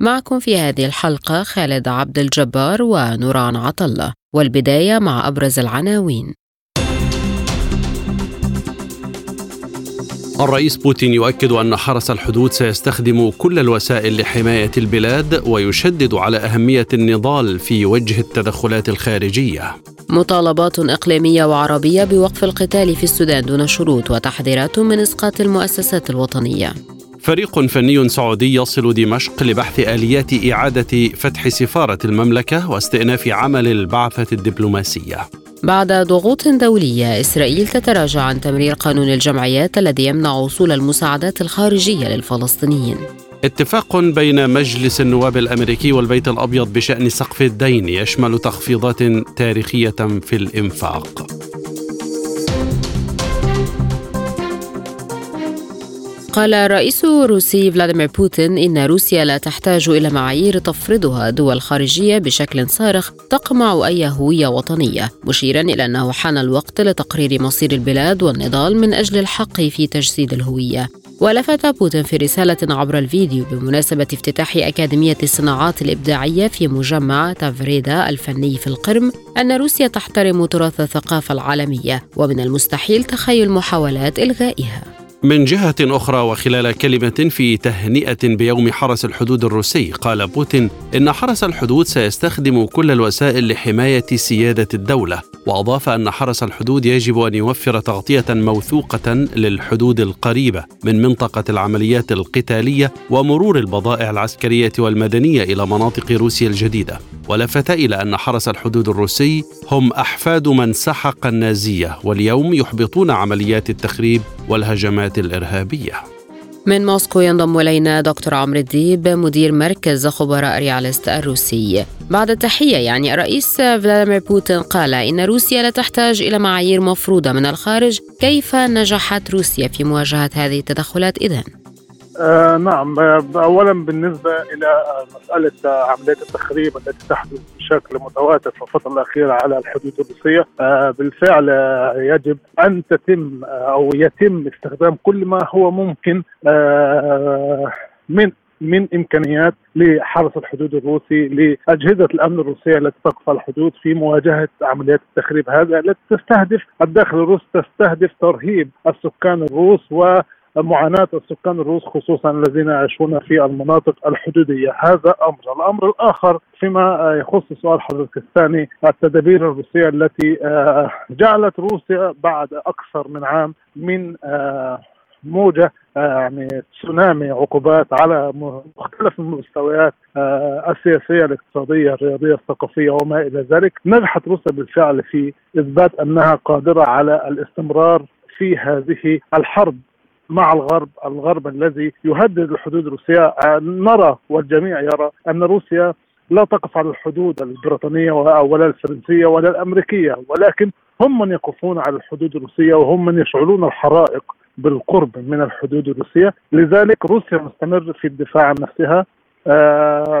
معكم في هذه الحلقة خالد عبد الجبار ونوران عطلة والبداية مع أبرز العناوين. الرئيس بوتين يؤكد أن حرس الحدود سيستخدم كل الوسائل لحماية البلاد ويشدد على أهمية النضال في وجه التدخلات الخارجية. مطالبات إقليمية وعربية بوقف القتال في السودان دون شروط وتحذيرات من إسقاط المؤسسات الوطنية. فريق فني سعودي يصل دمشق لبحث آليات إعادة فتح سفارة المملكة واستئناف عمل البعثة الدبلوماسية بعد ضغوط دولية إسرائيل تتراجع عن تمرير قانون الجمعيات الذي يمنع وصول المساعدات الخارجية للفلسطينيين اتفاق بين مجلس النواب الأمريكي والبيت الأبيض بشأن سقف الدين يشمل تخفيضات تاريخية في الإنفاق. قال الرئيس الروسي فلاديمير بوتين إن روسيا لا تحتاج إلى معايير تفرضها دول خارجية بشكل صارخ تقمع أي هوية وطنية مشيرا إلى أنه حان الوقت لتقرير مصير البلاد والنضال من أجل الحق في تجسيد الهوية. ولفت بوتين في رسالة عبر الفيديو بمناسبة افتتاح أكاديمية الصناعات الإبداعية في مجمع تافريدا الفني في القرم أن روسيا تحترم تراث الثقافة العالمية ومن المستحيل تخيل محاولات إلغائها. من جهة أخرى وخلال كلمة في تهنئة بيوم حرس الحدود الروسي قال بوتين إن حرس الحدود سيستخدم كل الوسائل لحماية سيادة الدولة وأضاف أن حرس الحدود يجب أن يوفر تغطية موثوقة للحدود القريبة من منطقة العمليات القتالية ومرور البضائع العسكرية والمدنية إلى مناطق روسيا الجديدة. ولفت إلى أن حرس الحدود الروسي هم أحفاد من سحق النازية واليوم يحبطون عمليات التخريب والهجمات الإرهابية. من موسكو ينضم إلينا دكتور عمرو الديب مدير مركز خبراء رياليست الروسي. بعد التحية يعني الرئيس فلاديمير بوتين قال إن روسيا لا تحتاج إلى معايير مفروضة من الخارج كيف نجحت روسيا في مواجهة هذه التدخلات إذن؟ آه نعم. اولا بالنسبة إلى مسألة عمليات التخريب التي تحدث بشكل متواتر في الفترة الأخيرة على الحدود الروسية آه بالفعل يجب أن تتم أو يتم استخدام كل ما هو ممكن آه من من إمكانيات لحرس الحدود الروسي لأجهزة الأمن الروسية التي تقف على الحدود في مواجهة عمليات التخريب هذا التي تستهدف الداخل الروسي تستهدف ترهيب السكان الروس و معاناة السكان الروس خصوصا الذين يعيشون في المناطق الحدودية. هذا أمر. الأمر الآخر فيما يخص سؤال حضرتك الثاني التدابير الروسية التي جعلت روسيا بعد أكثر من عام من موجة يعني تسونامي عقوبات على مختلف المستويات السياسية الاقتصادية الرياضية الثقافية وما إلى ذلك. نجحت روسيا بالفعل في إثبات أنها قادرة على الاستمرار في هذه الحرب. مع الغرب الغرب الذي يهدد الحدود الروسية نرى والجميع يرى أن روسيا لا تقف على الحدود البريطانية ولا الفرنسية ولا الأمريكية ولكن هم من يقفون على الحدود الروسية وهم من يشعلون الحرائق بالقرب من الحدود الروسية. لذلك روسيا مستمر في الدفاع عن نفسها.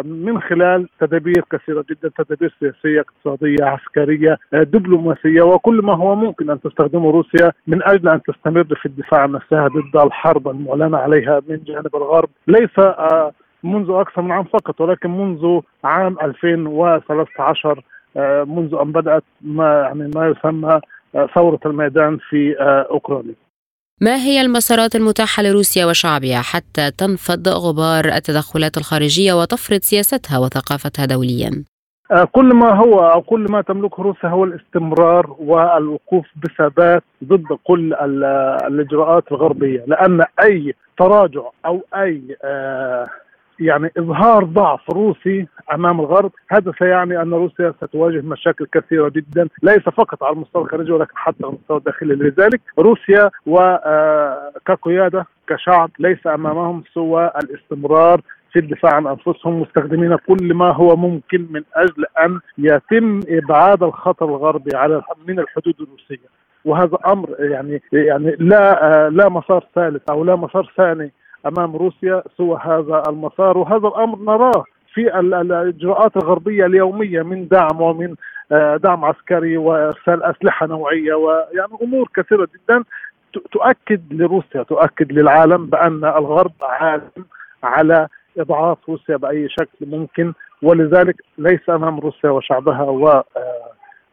من خلال تدابير كثيرة جدا تدابير سياسية اقتصادية عسكرية دبلوماسية وكل ما هو ممكن أن تستخدمه روسيا من أجل أن تستمر في الدفاع عن نفسها ضد الحرب المعلنة عليها من جانب الغرب. ليس منذ أكثر من عام فقط ولكن منذ عام 2013 منذ أن بدأت ما يعني ما يسمى ثورة الميدان في أوكرانيا. ما هي المسارات المتاحة لروسيا وشعبها حتى تنفض غبار التدخلات الخارجية وتفرض سياستها وثقافتها دوليا؟ كل ما هو أو كل ما تملكه روسيا هو الاستمرار والوقوف بثبات ضد كل الإجراءات الغربية لأن أي تراجع أو أي يعني إظهار ضعف روسي أمام الغرب. هذا سيعني أن روسيا ستواجه مشاكل كثيرة جدا ليس فقط على المستوى الخارجي ولكن حتى على المستوى الداخلي. لذلك روسيا وكقياده كشعب ليس أمامهم سوى الاستمرار في الدفاع عن أنفسهم مستخدمين كل ما هو ممكن من أجل أن يتم إبعاد الخطر الغربي على من الحدود الروسية. وهذا أمر يعني يعني لا لا مسار ثالث أو لا مسار ثاني أمام روسيا سوى هذا المسار وهذا الأمر نراه في الإجراءات الغربية اليومية من دعم ومن آه، دعم عسكري وإرسال أسلحة نوعية ويعني أمور كثيرة جدا تؤكد لروسيا تؤكد للعالم بأن الغرب عازم على إضعاف روسيا بأي شكل ممكن ولذلك ليس أمام روسيا وشعبها و آه،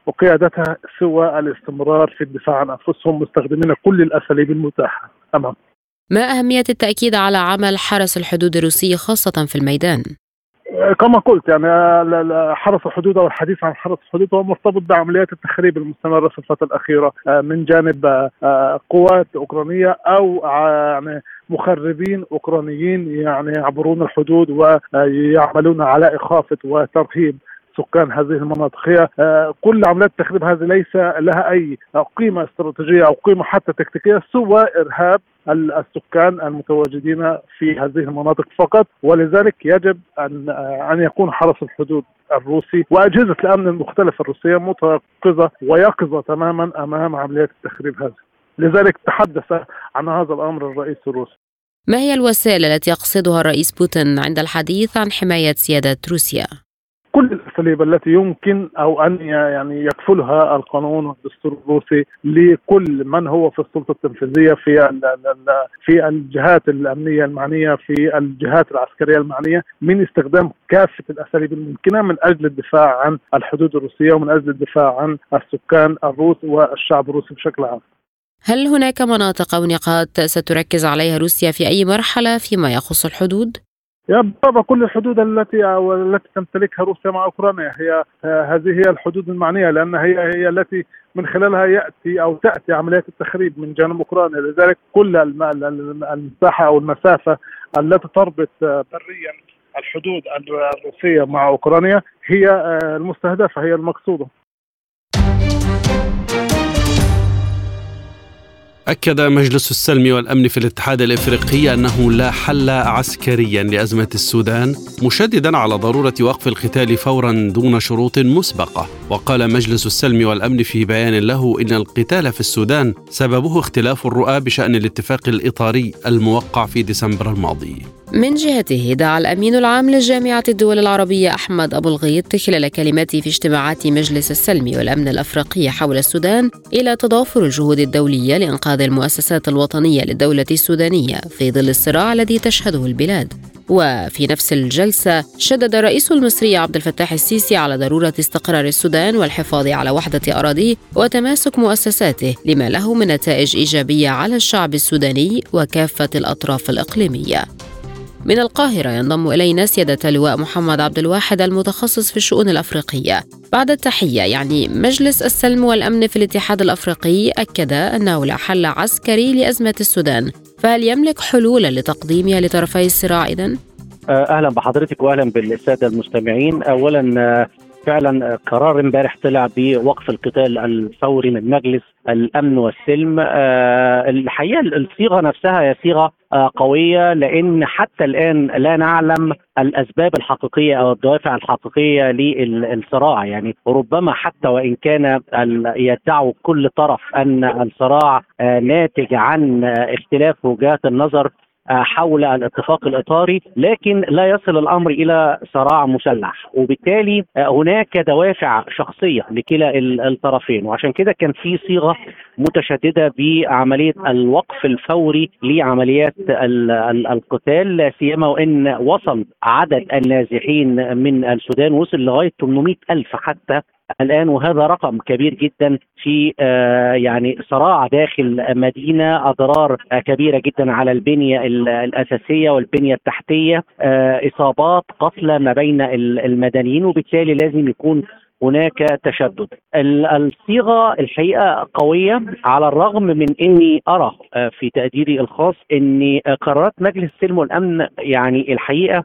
وقيادتها سوى الاستمرار في الدفاع عن أنفسهم مستخدمين كل الأساليب المتاحة امام ما أهمية التأكيد على عمل حرس الحدود الروسي خاصة في الميدان؟ كما قلت يعني حرس الحدود أو الحديث عن حرس الحدود هو مرتبط بعمليات التخريب المستمرة في الفترة الأخيرة آه، من جانب آه، قوات أوكرانية أو يعني مخربين أوكرانيين يعني يعبرون الحدود ويعملون على إخافة وترهيب سكان هذه المناطق. هي آه، كل عمليات التخريب هذه ليس لها أي قيمة استراتيجية أو قيمة حتى تكتيكية سوى إرهاب السكان المتواجدين في هذه المناطق فقط. ولذلك يجب أن آه، أن يكون حرس الحدود الروسي وأجهزة الأمن المختلفة الروسية متيقظه ويقظة تماما أمام عمليات التخريب هذه. لذلك تحدث عن هذا الأمر الرئيس الروسي. ما هي الوسائل التي يقصدها الرئيس بوتين عند الحديث عن حماية سيادة روسيا؟ كل الأساليب التي يمكن أو أن يعني يكفلها القانون والدستور الروسي لكل من هو في السلطة التنفيذية في في الجهات الأمنية المعنية في الجهات العسكرية المعنية من استخدام كافة الأساليب الممكنة من أجل الدفاع عن الحدود الروسية ومن أجل الدفاع عن السكان الروس والشعب الروسي بشكل عام. هل هناك مناطق أو نقاط ستركز عليها روسيا في أي مرحلة فيما يخص الحدود؟ بالطبع كل الحدود التي التي تمتلكها روسيا مع أوكرانيا هي هذه هي الحدود المعنية لأن هي هي التي من خلالها يأتي أو تأتي عمليات التخريب من جانب أوكرانيا. لذلك كل المساحة أو المسافة التي تربط بريا الحدود الروسية مع أوكرانيا هي المستهدفة هي المقصودة. أكد مجلس السلم والأمن في الاتحاد الإفريقي أنه لا حل عسكريا لأزمة السودان مشددا على ضرورة وقف القتال فورا دون شروط مسبقة. وقال مجلس السلم والأمن في بيان له إن القتال في السودان سببه اختلاف الرؤى بشأن الاتفاق الإطاري الموقع في ديسمبر الماضي. من جهته دعا الأمين العام لجامعة الدول العربية أحمد أبو الغيط خلال كلمته في اجتماعات مجلس السلم والأمن الأفريقي حول السودان إلى تضافر الجهود الدولية لإنقاذ المؤسسات الوطنية للدولة السودانية في ظل الصراع الذي تشهده البلاد. وفي نفس الجلسة شدد الرئيس المصري عبد الفتاح السيسي على ضرورة استقرار السودان والحفاظ على وحدة أراضيه وتماسك مؤسساته لما له من نتائج إيجابية على الشعب السوداني وكافة الأطراف الإقليمية. من القاهرة ينضم إلينا سيادة اللواء محمد عبد الواحد المتخصص في الشؤون الأفريقية. بعد التحية يعني مجلس السلم والأمن في الاتحاد الأفريقي أكد أنه لا حل عسكري لأزمة السودان فهل يملك حلولا لتقديمها لطرفي الصراع إذن؟ أهلا بحضرتك واهلا بالسادة المستمعين اولا آه، فعلا قرار امبارح طلع بوقف القتال الفوري من مجلس الأمن والسلم. آه، الحقيقة الصيغة نفسها هي صيغة آه، قوية لأن حتى الآن لا نعلم الأسباب الحقيقية أو الدوافع الحقيقية للصراع يعني ربما حتى وإن كان يدعو كل طرف أن الصراع آه، ناتج عن اختلاف وجهات النظر حول الاتفاق الإطاري لكن لا يصل الأمر إلى صراع مسلح. وبالتالي هناك دوافع شخصية لكلا الطرفين. وعشان كده كان في صيغة متشددة بعملية الوقف الفوري لعمليات القتال لا سيما وإن وصل عدد النازحين من السودان وصل لغاية 800 ألف حتى الآن وهذا رقم كبير جدا في آه، يعني صراع داخل مدينة أضرار كبيرة جدا على البنية الأساسية والبنية التحتية آه، إصابات قتلى ما بين المدنيين وبالتالي لازم يكون هناك تشدد. الصيغة الحقيقة قوية على الرغم من إني أرى آه، في تقديري الخاص ان قرارات مجلس السلم والامن يعني الحقيقة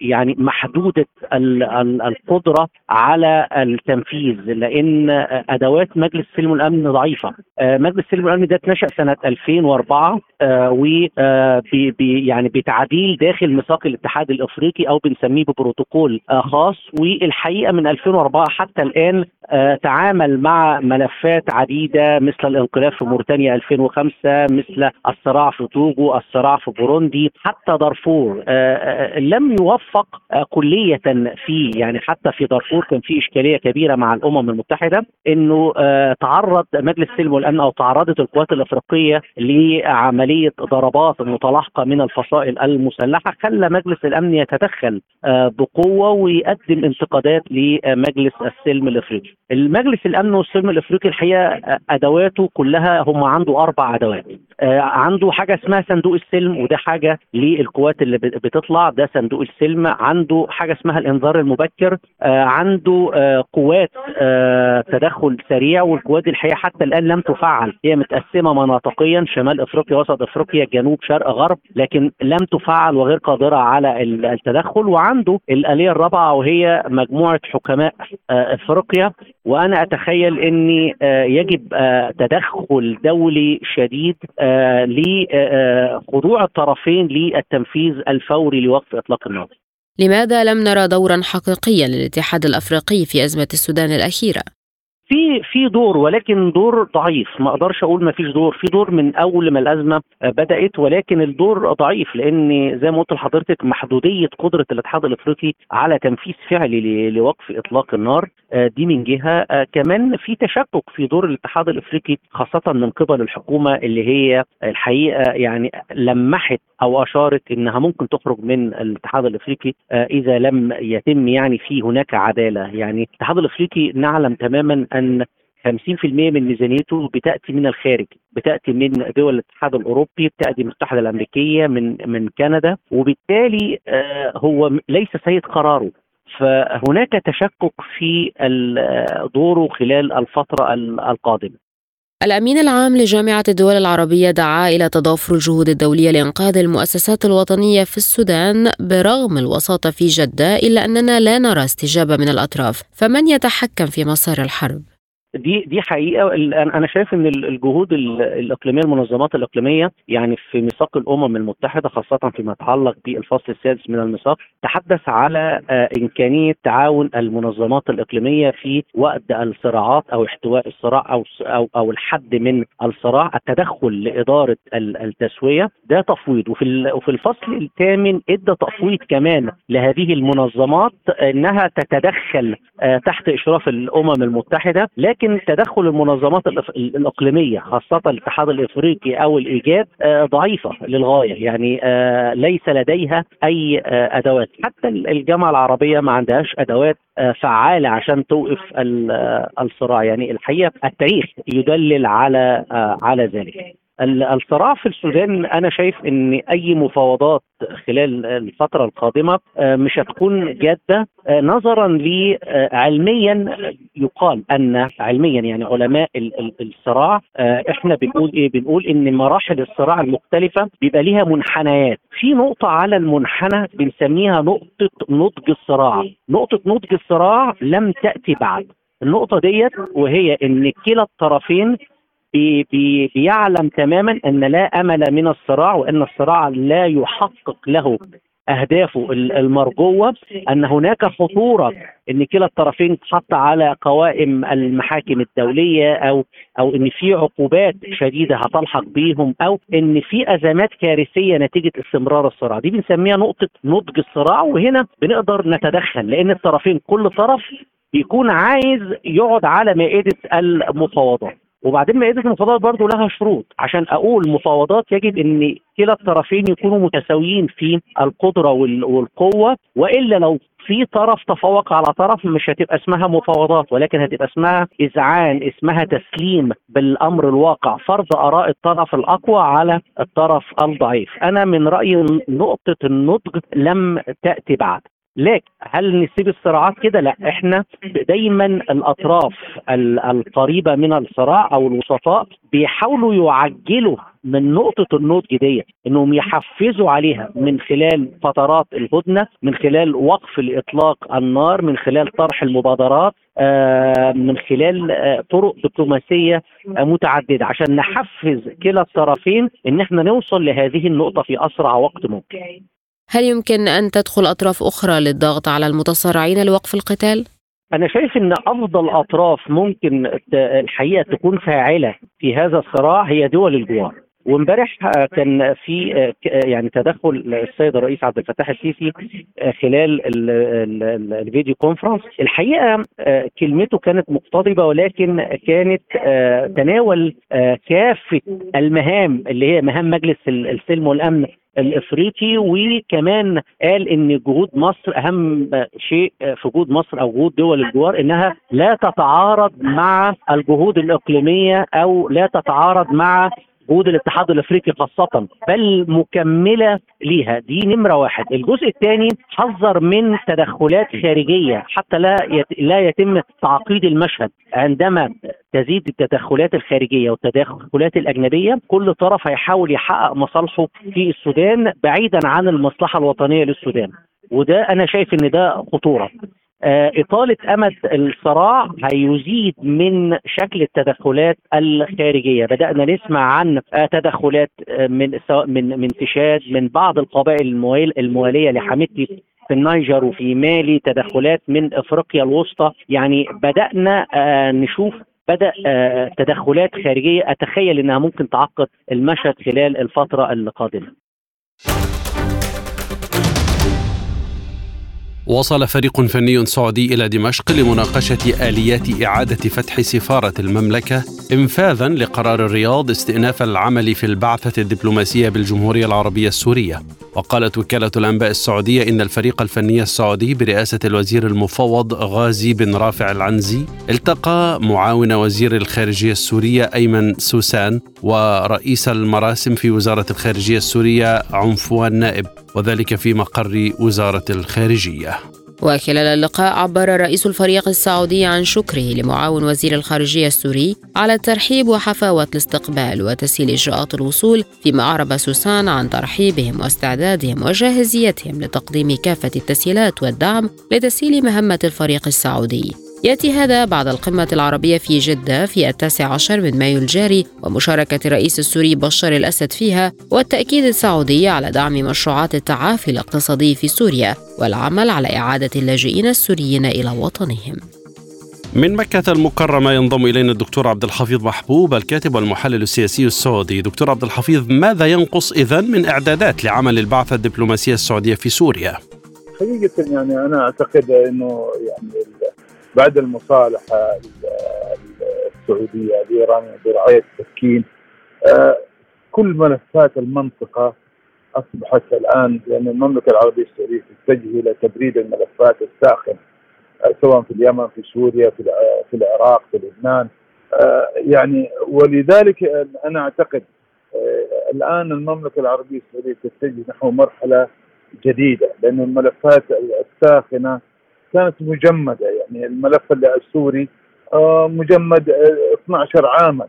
يعني محدودة القدرة على التنفيذ لأن أدوات مجلس السلم والامن ضعيفة. مجلس السلم والامن ده اتنشأ سنة 2004 و يعني بتعديل داخل ميثاق الاتحاد الإفريقي أو بنسميه ببروتوكول خاص. والحقيقة من 2004 حتى الآن تعامل مع ملفات عديدة مثل الانقلاب في موريتانيا 2005 مثل الصراع في توجو الصراع في بوروندي حتى دارفور لم يوفق كلية في يعني حتى في دارفور كان في إشكالية كبيرة مع الأمم المتحدة إنه تعرض مجلس السلم والأمن أو تعرضت القوات الأفريقية لعملية ضربات متلاحقة من الفصائل المسلحة خلى مجلس الأمن يتدخل بقوة ويقدم انتقادات لمجلس السلم الإفريقي. المجلس الأمن والسلم الإفريقي الحقيقة أدواته كلها هم عنده أربع أدوات. عنده حاجة اسمها صندوق السلم وده حاجة للقوات اللي بتطلع ده صندوق السلم عنده حاجة اسمها الإنذار المبكر عنده قوات تدخل سريع والقوات الحقيقة حتى الآن لم تفعل. هي متقسمة مناطقيا شمال إفريقيا وسط إفريقيا جنوب شرق غرب لكن لم تفعل وغير قادرة على التدخل. وعنده الآلية الرابعة وهي مجموعة حكماء إفريقيا. وأنا أتخيل ان يجب تدخل دولي شديد لخضوع الطرفين للتنفيذ الفوري لوقف إطلاق النار. لماذا لم نرى دورا حقيقيا للاتحاد الأفريقي في أزمة السودان الأخيرة؟ في في دور ولكن دور ضعيف ما أقدرش أقول ما فيش دور في دور من أول ما الأزمة بدأت ولكن الدور ضعيف لأن زي ما قلت لحضرتك محدودية قدرة الاتحاد الأفريقي على تنفيذ فعلي لوقف إطلاق النار دي من جهة كمان في تشكك في دور الاتحاد الأفريقي خاصة من قبل الحكومة اللي هي الحقيقة يعني لمحت أو أشارت إنها ممكن تخرج من الاتحاد الإفريقي إذا لم يتم يعني في هناك عدالة. يعني الاتحاد الإفريقي نعلم تماما أن 50% من ميزانيته بتأتي من الخارج بتأتي من دول الاتحاد الأوروبي بتأتي من المتحدة الأمريكية من من كندا. وبالتالي هو ليس سيد قراره. فهناك تشكك في دوره خلال الفترة القادمة. الأمين العام لجامعة الدول العربية دعا إلى تضافر الجهود الدولية لإنقاذ المؤسسات الوطنية في السودان برغم الوساطة في جدة إلا أننا لا نرى استجابة من الأطراف فمن يتحكم في مسار الحرب؟ دي دي حقيقة. أنا شايف إن الجهود الإقليمية المنظمات الإقليمية يعني في ميثاق الأمم المتحدة خاصة فيما يتعلق بالفصل السادس من الميثاق تحدث على إمكانية تعاون المنظمات الإقليمية في وقت الصراعات أو احتواء الصراع أو أو أو الحد من الصراع التدخل لإدارة التسوية. ده تفويض. وفي وفي الفصل الثامن إدى تفويض كمان لهذه المنظمات إنها تتدخل تحت إشراف الأمم المتحدة. لكن لكن تدخل المنظمات الإقليمية خاصة الاتحاد الإفريقي أو الإيجاد ضعيفة للغاية. يعني ليس لديها أي أدوات. حتى الجامعة العربية ما عندهاش أدوات فعالة عشان توقف الصراع. يعني الحقيقة التاريخ يدلل على على ذلك. الصراع في السودان أنا شايف إن أي مفاوضات خلال الفترة القادمة مش هتكون جادة نظرا لعلميا يقال أن علميا يعني علماء الصراع إحنا بنقول إيه؟ بنقول إن مراحل الصراع المختلفة بيبقى ليها منحنيات. في نقطة على المنحنى بنسميها نقطة نضج الصراع. نقطة نضج الصراع لم تأتي بعد. النقطة ديت وهي إن كلا الطرفين بي بي بيعلم تماما أن لا أمل من الصراع وأن الصراع لا يحقق له اهدافه المرجوة أن هناك خطورة إن كلا الطرفين تحط على قوائم المحاكم الدولية أو أو إن في عقوبات شديدة هتلحق بيهم أو إن في أزمات كارثية نتيجة استمرار الصراع. دي بنسميها نقطة نضج الصراع وهنا بنقدر نتدخل لأن الطرفين كل طرف بيكون عايز يقعد على مائدة المفاوضات وبعدين مائده المفاوضات برضه لها شروط. عشان أقول مفاوضات يجب إن كلا الطرفين يكونوا متساويين في القدرة والقوة وإلا لو في طرف تفوق على طرف مش هتبقى اسمها مفاوضات ولكن هتبقى اسمها اذعان اسمها تسليم بالأمر الواقع. فرض آراء الطرف الأقوى على الطرف الضعيف. أنا من رأيي نقطة النضج لم تأتي بعد. لكن هل نسيب الصراعات كده؟ لا إحنا دايما الأطراف القريبة من الصراع أو الوسطاء بيحاولوا يعجلوا من نقطة النضج دي إنهم يحفزوا عليها من خلال فترات الهدنة من خلال وقف الإطلاق النار من خلال طرح المبادرات آه، من خلال آه، طرق دبلوماسية متعددة عشان نحفز كلا الطرفين إن إحنا نوصل لهذه النقطة في أسرع وقت ممكن هل يمكن أن تدخل أطراف أخرى للضغط على المتصارعين لوقف القتال؟ أنا شايف إن أفضل أطراف ممكن الحقيقة تكون فاعلة في هذا الصراع هي دول الجوار. وامبارح كان في يعني تدخل السيد الرئيس عبد الفتاح السيسي خلال الفيديو كونفرنس الحقيقة كلمته كانت مقتضبة ولكن كانت تناول كافة المهام اللي هي مهام مجلس السلم والأمن الإفريقي وكمان قال إن جهود مصر أهم شيء في جهود مصر أو جهود دول الجوار إنها لا تتعارض مع الجهود الإقليمية أو لا تتعارض مع جهود الاتحاد الأفريقي خاصة بل مكملة ليها. دي نمرة واحد. الجزء الثاني حذر من تدخلات خارجية حتى لا لا يتم تعقيد المشهد. عندما تزيد التدخلات الخارجية والتدخلات الأجنبية كل طرف هيحاول يحقق مصالحه في السودان بعيدا عن المصلحة الوطنية للسودان. وده أنا شايف إن ده خطورة. إطالة أمد الصراع هيزيد من شكل التدخلات الخارجية. بدأنا نسمع عن آه، تدخلات آه، من سواء من من تشاد من بعض القبائل الموالية لحميدتي في النيجر وفي مالي تدخلات من إفريقيا الوسطى. يعني بدأنا نشوف بدأ تدخلات خارجية. أتخيل إنها ممكن تعقد المشهد خلال الفترة القادمة. وصل فريق فني سعودي إلى دمشق لمناقشة آليات إعادة فتح سفارة المملكة إنفاذا لقرار الرياض استئناف العمل في البعثة الدبلوماسية بالجمهورية العربية السورية. وقالت وكالة الأنباء السعودية إن الفريق الفني السعودي برئاسة الوزير المفوض غازي بن رافع العنزي التقى معاون وزير الخارجية السورية أيمن سوسان ورئيس المراسم في وزارة الخارجية السورية عنفوان نائب وذلك في مقر وزارة الخارجية. وخلال اللقاء عبر رئيس الفريق السعودي عن شكره لمعاون وزير الخارجية السوري على الترحيب وحفاوة الاستقبال وتسهيل إجراءات الوصول فيما أعرب سوسان عن ترحيبهم واستعدادهم وجاهزيتهم لتقديم كافة التسهيلات والدعم لتسهيل مهمة الفريق السعودي. يأتي هذا بعد القمة العربية في جدة في التاسع عشر من مايو الجاري ومشاركة الرئيس السوري بشار الأسد فيها والتأكيد السعودي على دعم مشروعات التعافي الاقتصادي في سوريا والعمل على إعادة اللاجئين السوريين إلى وطنهم من مكة المكرمة ينضم إلينا الدكتور عبد الحفيظ محبوب الكاتب والمحلل السياسي السعودي دكتور عبد الحفيظ ماذا ينقص إذا من إعدادات لعمل البعثة الدبلوماسية السعودية في سوريا؟ حقيقة يعني أنا أعتقد أنه يعني بعد المصالحه السعودية الإيرانية برعايه التسكين آه، كل ملفات المنطقة أصبحت الآن لأن المملكة العربية السعودية تتجه إلى تبريد الملفات الساخنة آه، سواء في اليمن في سوريا في في العراق في لبنان آه، يعني ولذلك أنا أعتقد الآن المملكة العربية السعودية تتجه نحو مرحلة جديدة لأن الملفات الساخنة كانت مجمدة يعني الملف السوري آه، مجمد 12 آه، عاما.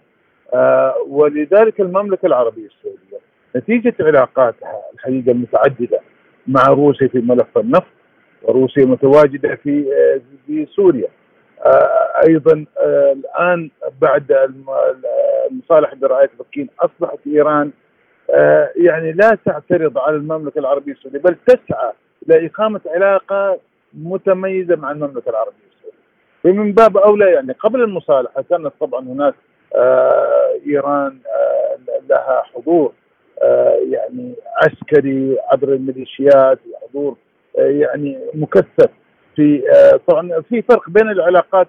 آه، ولذلك المملكة العربية السعودية نتيجة علاقاتها الحقيقة المتعددة مع روسيا في ملف النفط وروسيا متواجدة في في سوريا. أيضا الآن بعد المصالحه برعايه بكين أصبحت إيران يعني لا تعترض على المملكة العربية السعودية بل تسعى لإقامة علاقة متميزة مع المملكة العربية السعودية. ومن باب أولى يعني قبل المصالحة كانت طبعا هناك آه إيران آه لها حضور آه يعني عسكري عبر الميليشيات وحضور آه يعني مكثف في آه طبعا في فرق بين العلاقات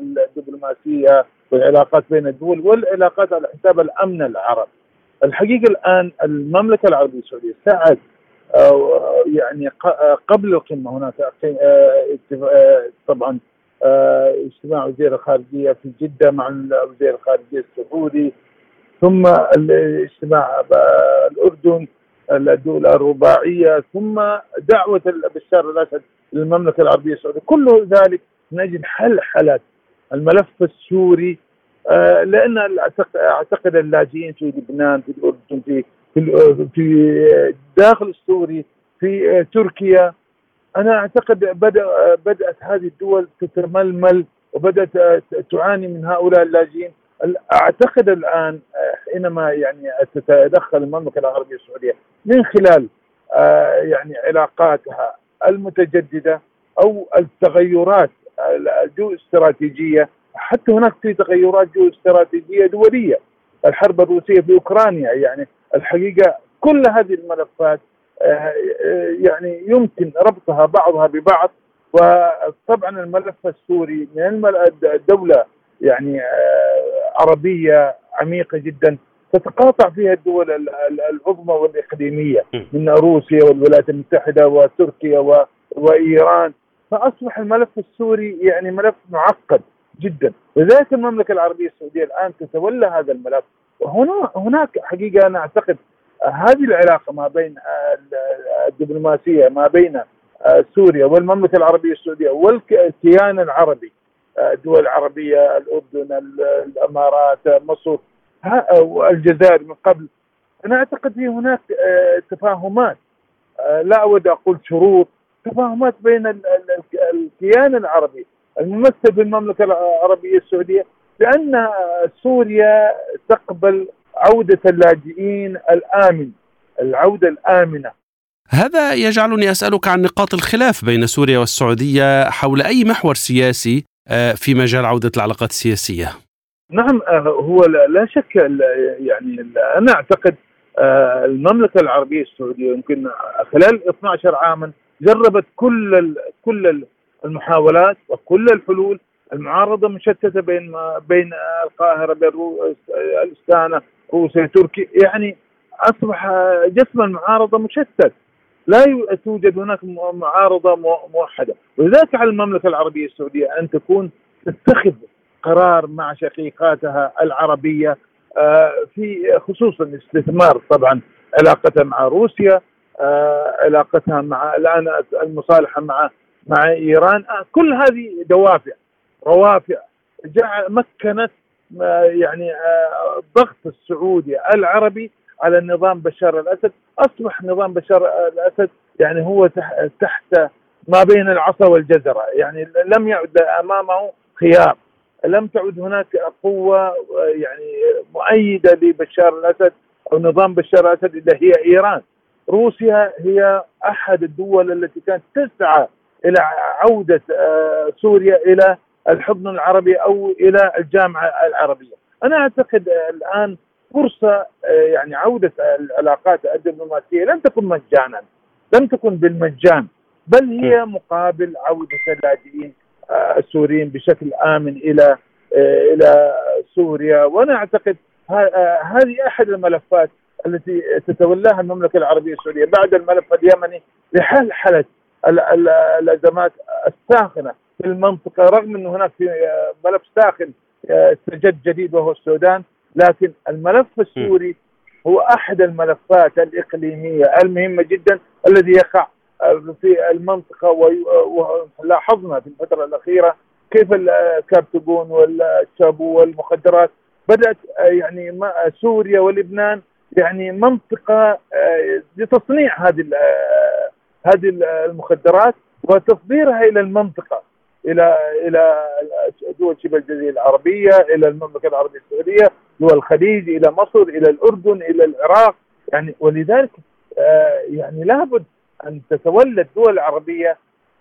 الدبلوماسية والعلاقات بين الدول والعلاقات على حساب الأمن العربي. الحقيقة الآن المملكة العربية السعودية سعت يعني قبل القمه هناك آه، آه، طبعا آه، اجتماع وزير الخارجية في جدة مع وزير الخارجية السعودي ثم الاجتماع الاردن الدولة الرباعية ثم دعوة بشار الأسد للمملكة العربية السعودية. كل ذلك من أجل حل حالات الملف السوري لأن أعتقد اللاجئين في لبنان في الأردن في في في داخل السوري في تركيا. أنا أعتقد بدأ بدأت هذه الدول تتململ وبدأت تعاني من هؤلاء اللاجئين. أعتقد الآن حينما يعني تتدخل المملكة العربية السعودية من خلال آه، يعني علاقاتها المتجددة أو التغيرات الجو استراتيجيه حتى هناك في تغيرات جو استراتيجيه دولية. الحرب الروسية في أوكرانيا يعني الحقيقة كل هذه الملفات آه، يعني يمكن ربطها بعضها ببعض وطبعا الملف السوري من الدولة يعني آه، عربية عميقة جدا تتقاطع فيها الدول العظمى والإقليمية من روسيا والولايات المتحدة وتركيا وإيران. فأصبح الملف السوري يعني ملف معقد جدا. لذلك المملكة العربية السعودية الآن تتولى هذا الملف. وهنا هناك حقيقة أنا أعتقد هذه العلاقة ما بين الدبلوماسية ما بين سوريا والمملكة العربية السعودية والكيان العربي الدول العربية الأردن الإمارات مصر والجزائر من قبل. أنا أعتقد في هناك تفاهمات لا أود أقول شروط تفاهمات بين الكيان العربي الممثل في المملكه العربية السعودية بان سوريا تقبل عودة اللاجئين الامن العودة الآمنة هذا يجعلني أسألك عن نقاط الخلاف بين سوريا والسعودية حول أي محور سياسي آه، في مجال عودة العلاقات السياسية. نعم آه، هو لا شك يعني أنا أعتقد آه، المملكة العربية السعودية يمكن خلال 12 عاما جربت كل كل المحاولات وكل الحلول المعارضة مشتتة بين بين القاهرة بين الاستانه روسيا تركيا. يعني أصبح جسم المعارضة مشتت. لا توجد هناك معارضة موحدة. ولذلك على المملكة العربية السعودية أن تكون تتخذ قرار مع شقيقاتها العربية آه، في خصوصا الاستثمار طبعا علاقتها مع روسيا آه، علاقتها مع الآن المصالحة مع مع إيران. آه، كل هذه دوافع. روافع جعل مكنت يعني الضغط السعودي العربي على النظام بشار الأسد. أصبح نظام بشار الأسد يعني هو تحت ما بين العصا والجزرة. يعني لم يعد أمامه خيار. لم تعد هناك قوة يعني مؤيدة لبشار الأسد أو نظام بشار الأسد إلا هي إيران. روسيا هي أحد الدول التي كانت تسعى إلى عودة آه، سوريا إلى الحضن العربي أو إلى الجامعة العربية. أنا أعتقد الآن فرصة آه، يعني عودة العلاقات الدبلوماسية لن تكن مجانا لم تكن بالمجان بل هي مقابل عودة اللاجئين آه، السوريين بشكل آمن إلى إلى سوريا. وأنا أعتقد هذه أحد الملفات التي تتولاها المملكة العربية السعودية. بعد الملف اليمني لحل حلت الأزمات الساخنة في المنطقة رغم إنه هناك في ملف ساخن استجد جديد وهو السودان لكن الملف السوري هو أحد الملفات الإقليمية المهمة جدا الذي يقع في المنطقة ولاحظنا في الفترة الأخيرة كيف الكرتبون والشابو والمخدرات بدأت يعني سوريا ولبنان يعني منطقة آه، لتصنيع هذه آه، هذه المخدرات وتصديرها إلى المنطقة. إلى إلى دول شبه الجزيرة العربية إلى المملكة العربية السعودية دول الخليج إلى مصر إلى الأردن إلى العراق يعني ولذلك آه، يعني لابد أن تتولى الدول العربية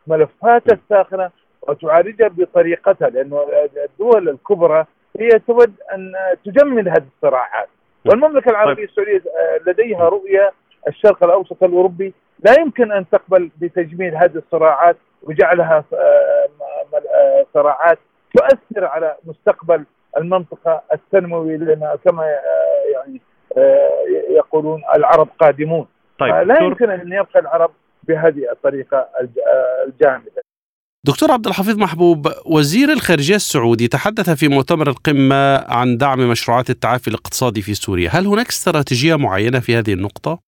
ملفاتها الساخنة وتعالجها بطريقتها لأنه الدول الكبرى هي تود أن تجمد هذه الصراعات والمملكة العربية. السعودية آه، لديها رؤية الشرق الأوسط الأوروبي لا يمكن أن تقبل بتجميد هذه الصراعات وجعلها آه، آه، صراعات تؤثر على مستقبل المنطقة التنموي لنا كما يعني يقولون العرب قادمون. طيب لا يمكن أن يبقى العرب بهذه الطريقة الجامدة. دكتور عبد الحفيظ محبوب وزير الخارجية السعودي تحدث في مؤتمر القمة عن دعم مشروعات التعافي الاقتصادي في سوريا، هل هناك استراتيجية معينة في هذه النقطة؟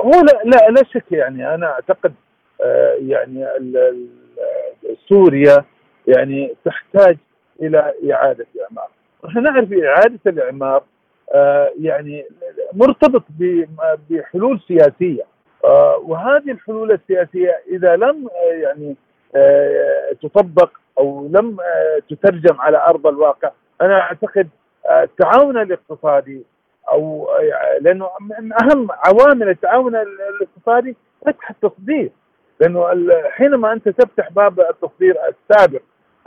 هو لا لا, لا شك يعني. أنا أعتقد آه، يعني سوريا يعني تحتاج إلى إعادة اعمار. إحنا نعرف إعادة الإعمار آه، يعني مرتبط بحلول سياسية آه، وهذه الحلول السياسية إذا لم يعني تطبق أو لم تترجم على أرض الواقع أنا أعتقد التعاون الاقتصادي أو لأنه من أهم عوامل التعاون الاقتصادي فتح التصدير لأنه حينما أنت تفتح باب التصدير السابق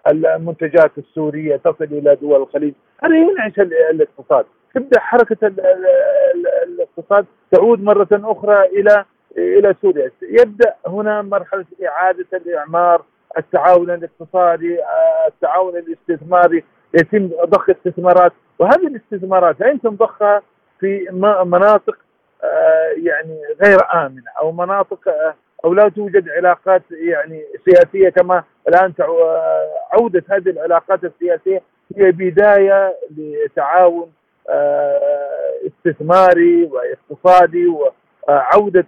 المنتجات السورية تصل إلى دول الخليج هذا ينعش الاقتصاد. تبدأ حركة الاقتصاد تعود مرة أخرى إلى إلى سوريا. يبدأ هنا مرحلة إعادة الإعمار التعاون الاقتصادي التعاون الاستثماري يتم ضخ استثمارات. وهذه الاستثمارات لا يمكن ضخها في مناطق آه، يعني غير آمنة أو مناطق آه، أو لا توجد علاقات يعني سياسية كما الآن آه، عودة هذه العلاقات السياسية هي بداية لتعاون استثماري واقتصادي وعودة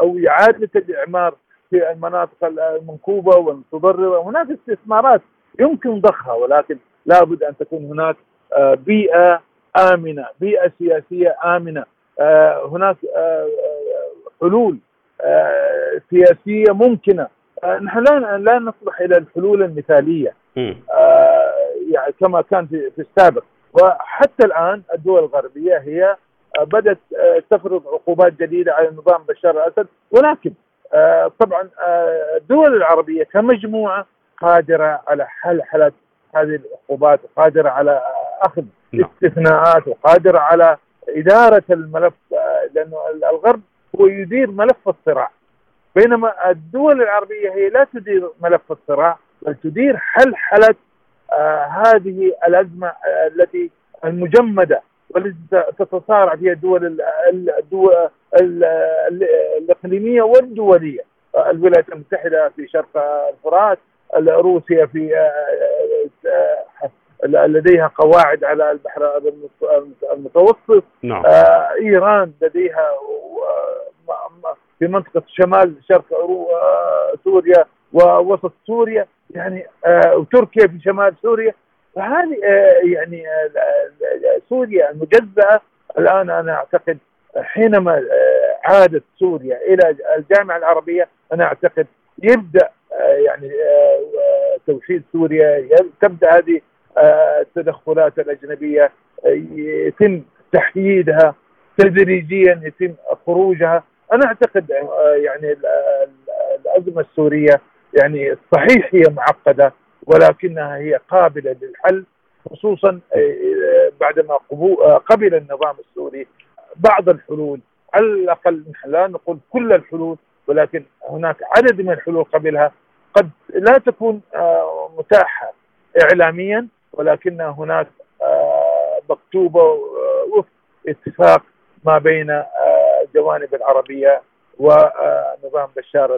أو إعادة الإعمار في المناطق المنكوبة والمتضررة. هناك استثمارات يمكن ضخها ولكن لابد أن تكون هناك بيئة آمنة، بيئة سياسية آمنة، آه، هناك آه، حلول آه، سياسية ممكنة، نحن لا لا نصلح إلى الحلول المثالية. يعني كما كان في, السابق. وحتى الآن الدول الغربية هي بدأت تفرض عقوبات جديدة على نظام بشار الأسد. ولكن طبعا الدول العربية كمجموعة قادرة على حل حلت هذه العقوبات وقادره على أخذ نعم. استثناءات وقادرة على إدارة الملف آه، لأنه الغرب هو يدير ملف الصراع. بينما الدول العربية هي لا تدير ملف الصراع بل تدير حلحله آه هذه الأزمة آه التي المجمدة والتي تتصارع فيها الدول الدول الإقليمية والدولية. الولايات المتحدة في شرق الفرات روسيا في آه، آه، لديها قواعد على البحر المتوسط. نعم. إيران لديها في منطقة شمال شرق سوريا ووسط سوريا يعني آه وتركيا في شمال سوريا. فهذه آه يعني سوريا المجزأة الآن أنا أعتقد حينما عادت سوريا إلى الجامعة العربية أنا أعتقد يبدأ يعني توحيد سوريا تبدأ هذه التدخلات الأجنبية يتم تحييدها تدريجيا يتم خروجها. أنا أعتقد يعني الأزمة السورية يعني صحيح هي معقدة ولكنها هي قابلة للحل خصوصا بعدما قبل النظام السوري بعض الحلول على الأقل لا نقول كل الحلول ولكن هناك عدد من الحلول قبلها قد لا تكون آه، متاحة اعلاميا ولكن هناك آه، مكتوبة آه، وفق اتفاق ما بين الجوانب العربية ونظام بشار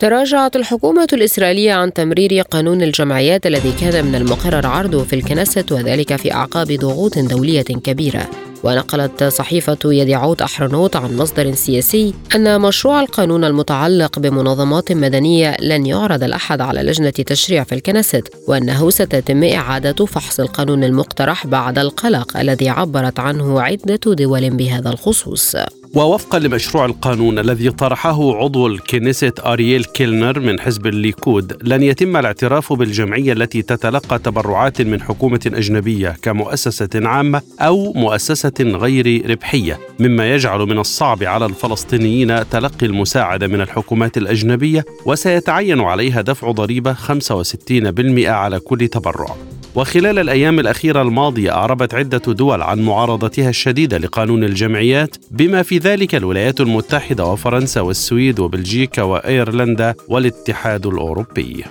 تراجعت الحكومة الإسرائيلية عن تمرير قانون الجمعيات الذي كان من المقرر عرضه في الكنيسة وذلك في أعقاب ضغوط دولية كبيرة. ونقلت صحيفة يديعوت أحرنوت عن مصدر سياسي أن مشروع القانون المتعلق بمنظمات مدنية لن يعرض الأحد على لجنة تشريع في الكنيست وأنه ستتم إعادة فحص القانون المقترح بعد القلق الذي عبرت عنه عدة دول بهذا الخصوص. ووفقا لمشروع القانون الذي طرحه عضو الكنيست أرييل كيلنر من حزب الليكود لن يتم الاعتراف بالجمعية التي تتلقى تبرعات من حكومة أجنبية كمؤسسة عامة أو مؤسسة غير ربحية مما يجعل من الصعب على الفلسطينيين تلقي المساعدة من الحكومات الأجنبية وسيتعين عليها دفع ضريبة 65% على كل تبرع. وخلال الأيام الأخيرة الماضية أعربت عدة دول عن معارضتها الشديدة لقانون الجمعيات بما في ذلك الولايات المتحدة وفرنسا والسويد وبلجيكا وأيرلندا والاتحاد الأوروبي.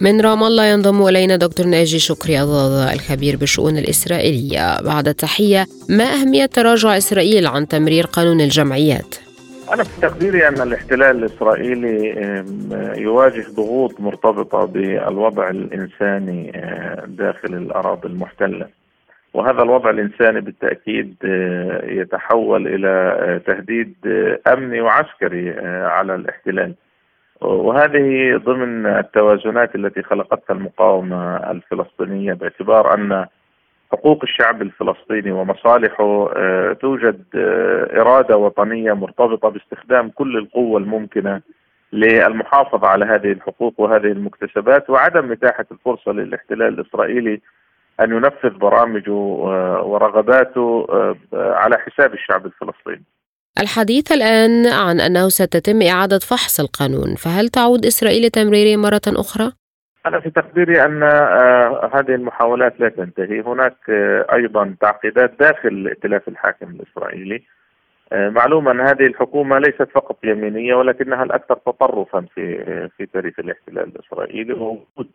من رام الله ينضم إلينا دكتور ناجي شكري الضاضة الخبير بالشؤون الإسرائيلية بعد التحية ما أهمية تراجع إسرائيل عن تمرير قانون الجمعيات؟ أنا في تقديري أن الاحتلال الإسرائيلي يواجه ضغوط مرتبطة بالوضع الإنساني داخل الأراضي المحتلة. وهذا الوضع الإنساني بالتأكيد يتحول إلى تهديد أمني وعسكري على الاحتلال. وهذه ضمن التوازنات التي خلقتها المقاومة الفلسطينية باعتبار أن حقوق الشعب الفلسطيني ومصالحه آه، توجد آه، إرادة وطنية مرتبطة باستخدام كل القوة الممكنة للمحافظة على هذه الحقوق وهذه المكتسبات وعدم إتاحة الفرصة للاحتلال الإسرائيلي أن ينفذ برامجه آه، ورغباته على حساب الشعب الفلسطيني الحديث الآن عن أنه ستتم إعادة فحص القانون فهل تعود إسرائيل لتمريره مرة أخرى؟ أنا في تقديري أن آه، هذه المحاولات لا تنتهي. هناك آه، أيضا تعقيدات داخل الائتلاف الحاكم الإسرائيلي. آه، معلوم أن هذه الحكومة ليست فقط يمينية ولكنها الأكثر تطرفا في في تاريخ الاحتلال الإسرائيلي. ووجود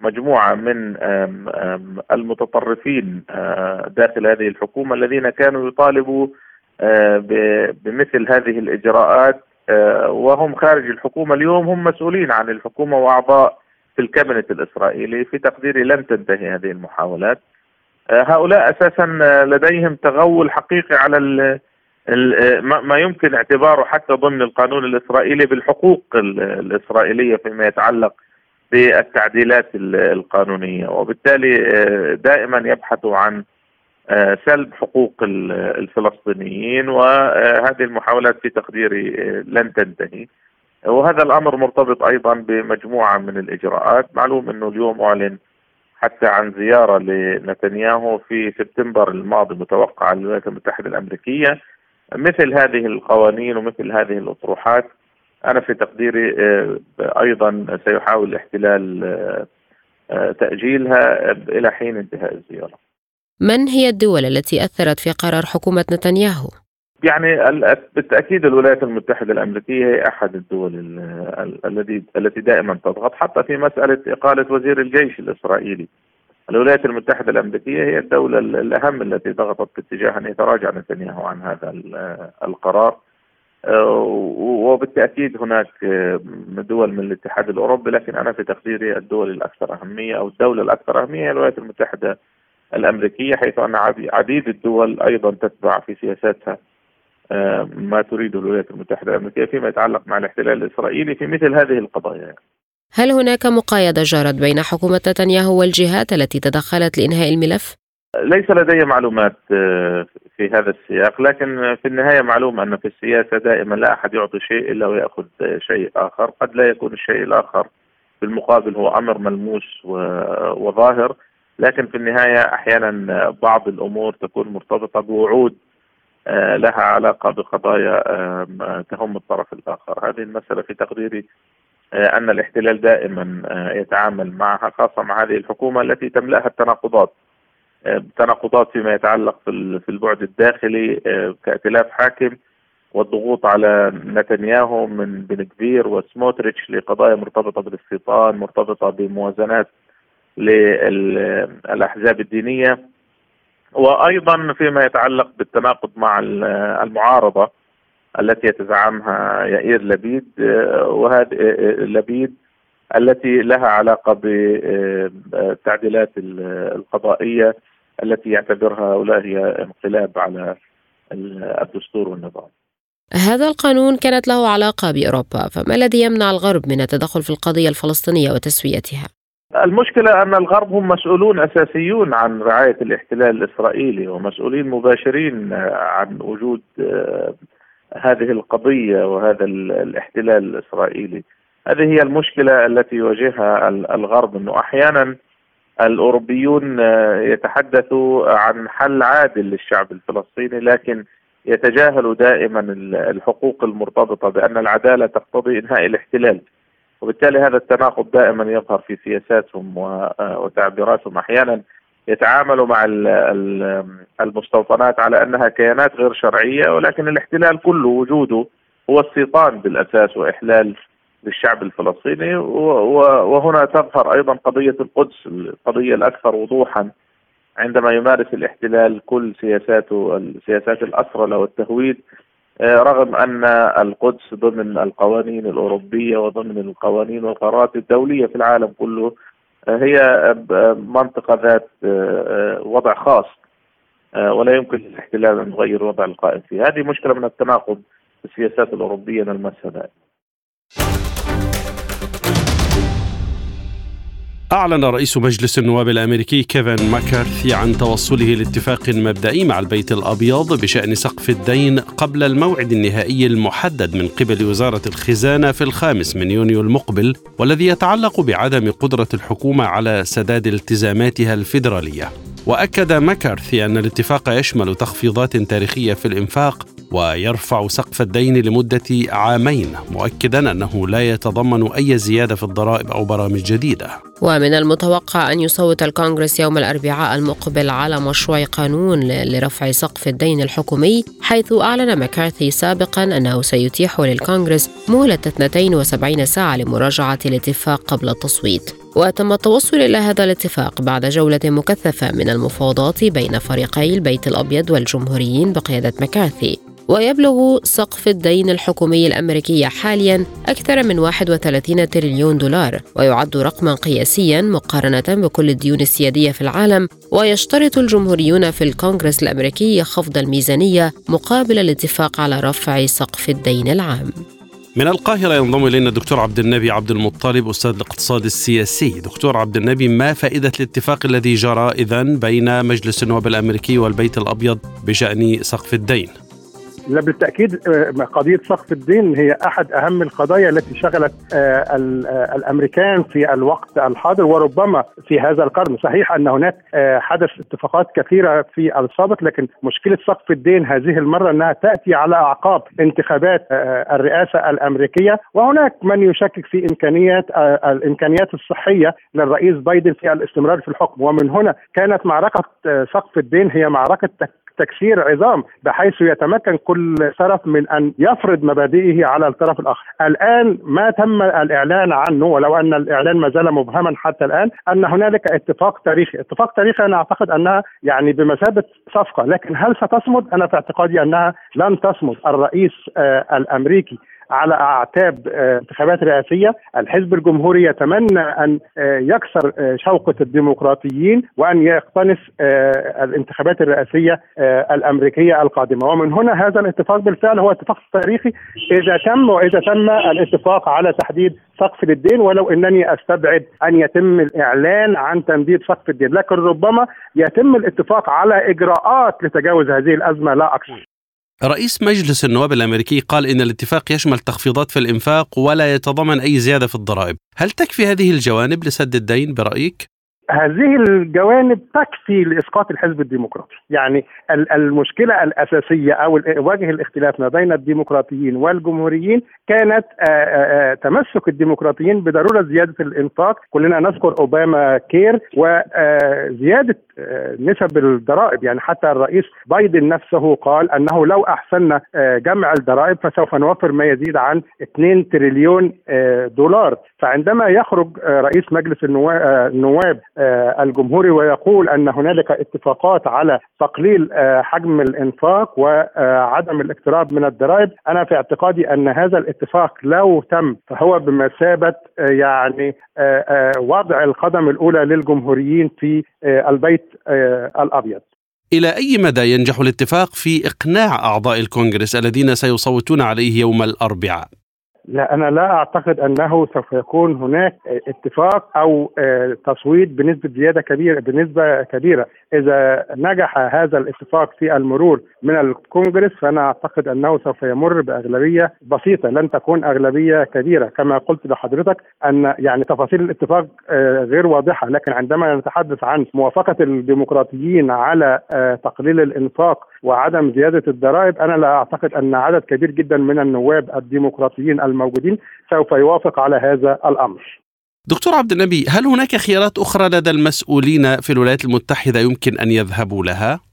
مجموعة من المتطرفين داخل هذه الحكومة الذين كانوا يطالبوا بمثل هذه الإجراءات وهم خارج الحكومة. اليوم هم مسؤولين عن الحكومة وأعضاء في الكابينت الإسرائيلي في تقديري لن تنتهي هذه المحاولات. آه، هؤلاء أساسا لديهم تغول حقيقي على ال ما يمكن اعتباره حتى ضمن القانون الإسرائيلي بالحقوق الإسرائيلية فيما يتعلق بالتعديلات القانونية. وبالتالي آه، دائما يبحثوا عن آه، سلب حقوق الفلسطينيين وهذه المحاولات في تقديري لن تنتهي. وهذا الأمر مرتبط أيضا بمجموعة من الإجراءات معلوم أنه اليوم أعلن حتى عن زيارة لنتنياهو في سبتمبر الماضي متوقعه للولايات المتحدة الأمريكية مثل هذه القوانين ومثل هذه الأطروحات أنا في تقديري آه، أيضا سيحاول الاحتلال آه، آه، تأجيلها إلى حين انتهاء الزيارة. من هي الدول التي أثرت في قرار حكومة نتنياهو؟ يعني بالتأكيد الولايات المتحدة الأمريكية هي أحد الدول التي التي دائما تضغط حتى في مسألة إقالة وزير الجيش الإسرائيلي. الولايات المتحدة الأمريكية هي الدولة الأهم التي ضغطت باتجاه أن يتراجع نتنياهو عن هذا القرار. وبالتأكيد هناك دول من الاتحاد الأوروبي لكن أنا في تقديري الدول الأكثر أهمية أو الدولة الأكثر أهمية هي الولايات المتحدة الأمريكية حيث أن عديد الدول أيضا تتبع في سياساتها ما تريده الولايات المتحدة الأمريكية فيما يتعلق مع الاحتلال الإسرائيلي في مثل هذه القضايا هل هناك مقايضة جرت بين حكومة نتنياهو والجهات التي تدخلت لإنهاء الملف؟ ليس لدي معلومات آه، في هذا السياق لكن في النهاية معلوم أن في السياسة دائما لا أحد يعطي شيء إلا ويأخذ شيء آخر قد لا يكون الشيء الآخر بالمقابل هو أمر ملموس وظاهر لكن في النهاية أحيانا بعض الأمور تكون مرتبطة بوعود آه، لها علاقة بقضايا تهم الطرف الآخر. هذه المسألة في تقديري آه، أن الاحتلال دائما آه، يتعامل معها خاصة مع هذه الحكومة التي تملأها التناقضات. تناقضات فيما يتعلق في البعد الداخلي كائتلاف حاكم والضغوط على نتنياهو من بن كبير وسموتريتش لقضايا مرتبطة بالاستيطان مرتبطة بموازنات للأحزاب الدينية. وأيضا فيما يتعلق بالتناقض مع المعارضة التي يتزعمها يائير لبيد وهذه لبيد التي لها علاقة بالتعديلات القضائية التي يعتبرها هؤلاء هي انقلاب على الدستور والنظام. هذا القانون كانت له علاقة بأوروبا، فما الذي يمنع الغرب من التدخل في القضية الفلسطينية وتسويتها؟ المشكلة أن الغرب هم مسؤولون أساسيون عن رعاية الاحتلال الإسرائيلي ومسؤولين مباشرين عن وجود آه، هذه القضية وهذا الاحتلال الإسرائيلي. هذه هي المشكلة التي يواجهها الغرب. أنه أحيانا الأوروبيون آه، يتحدثوا عن حل عادل للشعب الفلسطيني لكن يتجاهلوا دائما الحقوق المرتبطة بأن العدالة تقتضي إنهاء الاحتلال. وبالتالي هذا التناقض دائما يظهر في سياساتهم آه، وتعبيراتهم. أحيانا يتعاملوا مع المستوطنات على أنها كيانات غير شرعية ولكن الاحتلال كله وجوده هو استيطان بالأساس وإحلال للشعب الفلسطيني. وهنا تظهر أيضا قضية القدس القضية الأكثر وضوحا عندما يمارس الاحتلال كل سياساته سياسات الاسرله والتهويد رغم أن القدس ضمن القوانين الأوروبية وضمن القوانين والقرارات الدولية في العالم كله آه، هي منطقة ذات آه، وضع خاص ولا يمكن للاحتلال أن يغير الوضع القائم فيه، هذه مشكلة من التناقض في السياسات الأوروبية نلمسها دائما. أعلن رئيس مجلس النواب الأمريكي كيفن ماكارثي عن توصله لاتفاق مبدئي مع البيت الأبيض بشأن سقف الدين قبل الموعد النهائي المحدد من قبل وزارة الخزانة في الخامس من يونيو المقبل والذي يتعلق بعدم قدرة الحكومة على سداد التزاماتها الفيدرالية. وأكد ماكارثي أن الاتفاق يشمل تخفيضات تاريخية في الإنفاق ويرفع سقف الدين لمدة عامين مؤكدا أنه لا يتضمن أي زيادة في الضرائب أو برامج جديدة. ومن المتوقع أن يصوت الكونغرس يوم الأربعاء المقبل على مشروع قانون لرفع سقف الدين الحكومي حيث أعلن ماكارثي سابقا أنه سيتيح للكونغرس مهلة 72 ساعة لمراجعة الاتفاق قبل التصويت. وتم التوصل إلى هذا الاتفاق بعد جولة مكثفة من المفاوضات بين فريقي البيت الأبيض والجمهوريين بقيادة مكارثي ويبلغ سقف الدين الحكومي الأمريكي حاليا أكثر من 31 تريليون دولار ويعد رقما قياسيا مقارنة بكل الديون السيادية في العالم ويشترط الجمهوريون في الكونغرس الأمريكي خفض الميزانية مقابل الاتفاق على رفع سقف الدين العام. من القاهرة ينضم إلينا الدكتور عبد النبي عبد المطلب أستاذ الاقتصاد السياسي. دكتور عبد النبي ما فائدة الاتفاق الذي جرى إذا بين مجلس النواب الأمريكي والبيت الأبيض بشأن سقف الدين؟ لا بالتأكيد آه، قضية سقف الدين هي أحد أهم القضايا التي شغلت آه، آه، الأمريكان في الوقت الحاضر وربما في هذا القرن، صحيح أن هناك حدث اتفاقات كثيرة في السابق لكن مشكلة سقف الدين هذه المرة أنها تأتي على أعقاب انتخابات الرئاسة الأمريكية. وهناك من يشكك في إمكانيات الإمكانيات الصحية للرئيس بايدن في الاستمرار في الحكم. ومن هنا كانت معركة سقف الدين هي معركة تكسير عظام بحيث يتمكن كل طرف من أن يفرض مبادئه على الطرف الآخر. الآن ما تم الإعلان عنه ولو أن الإعلان ما زال مبهما حتى الآن أن هنالك اتفاق تاريخي، اتفاق تاريخي أنا أعتقد أنها يعني بمثابة صفقة، لكن هل ستصمد؟ أنا في اعتقادي أنها لن تصمد، الرئيس آه الأمريكي على أعتاب آه، انتخابات رئاسية، الحزب الجمهوري يتمنى أن آه، يكسر آه، شوكة الديمقراطيين وأن يقتنص الانتخابات الرئاسية الأمريكية القادمة، ومن هنا هذا الاتفاق بالفعل هو اتفاق تاريخي. إذا تم وإذا تم الاتفاق على تحديد سقف للدين ولو إنني أستبعد أن يتم الإعلان عن تمديد سقف الدين، لكن ربما يتم الاتفاق على إجراءات لتجاوز هذه الأزمة. لا أكثر. رئيس مجلس النواب الأمريكي قال إن الاتفاق يشمل تخفيضات في الإنفاق ولا يتضمن أي زيادة في الضرائب، هل تكفي هذه الجوانب لسد الدين برأيك؟ هذه الجوانب تكفي لإسقاط الحزب الديمقراطي، يعني المشكلة الأساسية أو وجه الاختلاف ما بين الديمقراطيين والجمهوريين كانت تمسك الديمقراطيين بضرورة زيادة الإنفاق، كلنا نذكر أوباما كير وزياده نسب الضرائب، يعني حتى الرئيس بايدن نفسه قال أنه لو أحسننا جمع الضرائب فسوف نوفر ما يزيد عن 2 تريليون دولار، فعندما يخرج رئيس مجلس النواب آه، الجمهوري ويقول أن هنالك اتفاقات على تقليل آه، حجم الإنفاق وعدم الاقتراب من الضرائب أنا في اعتقادي أن هذا الاتفاق لو تم فهو بمثابة آه، يعني وضع القدم الأولى للجمهوريين في البيت الأبيض إلى أي مدى ينجح الاتفاق في إقناع أعضاء الكونغرس الذين سيصوتون عليه يوم الأربعاء؟ لا أنا لا أعتقد أنه سوف يكون هناك اتفاق أو آه، تصويت بنسبة زيادة كبيرة بنسبة كبيرة. إذا نجح هذا الاتفاق في المرور من الكونغرس فأنا أعتقد أنه سوف يمر بأغلبية بسيطة لن تكون أغلبية كبيرة. كما قلت لحضرتك أن يعني تفاصيل الاتفاق آه، غير واضحة لكن عندما نتحدث عن موافقة الديمقراطيين على آه، تقليل الإنفاق وعدم زيادة الضرائب أنا لا أعتقد أن عدد كبير جدا من النواب الديمقراطيين الموجودين سوف يوافق على هذا الأمر. دكتور عبد النبي هل هناك خيارات أخرى لدى المسؤولين في الولايات المتحدة يمكن أن يذهبوا لها؟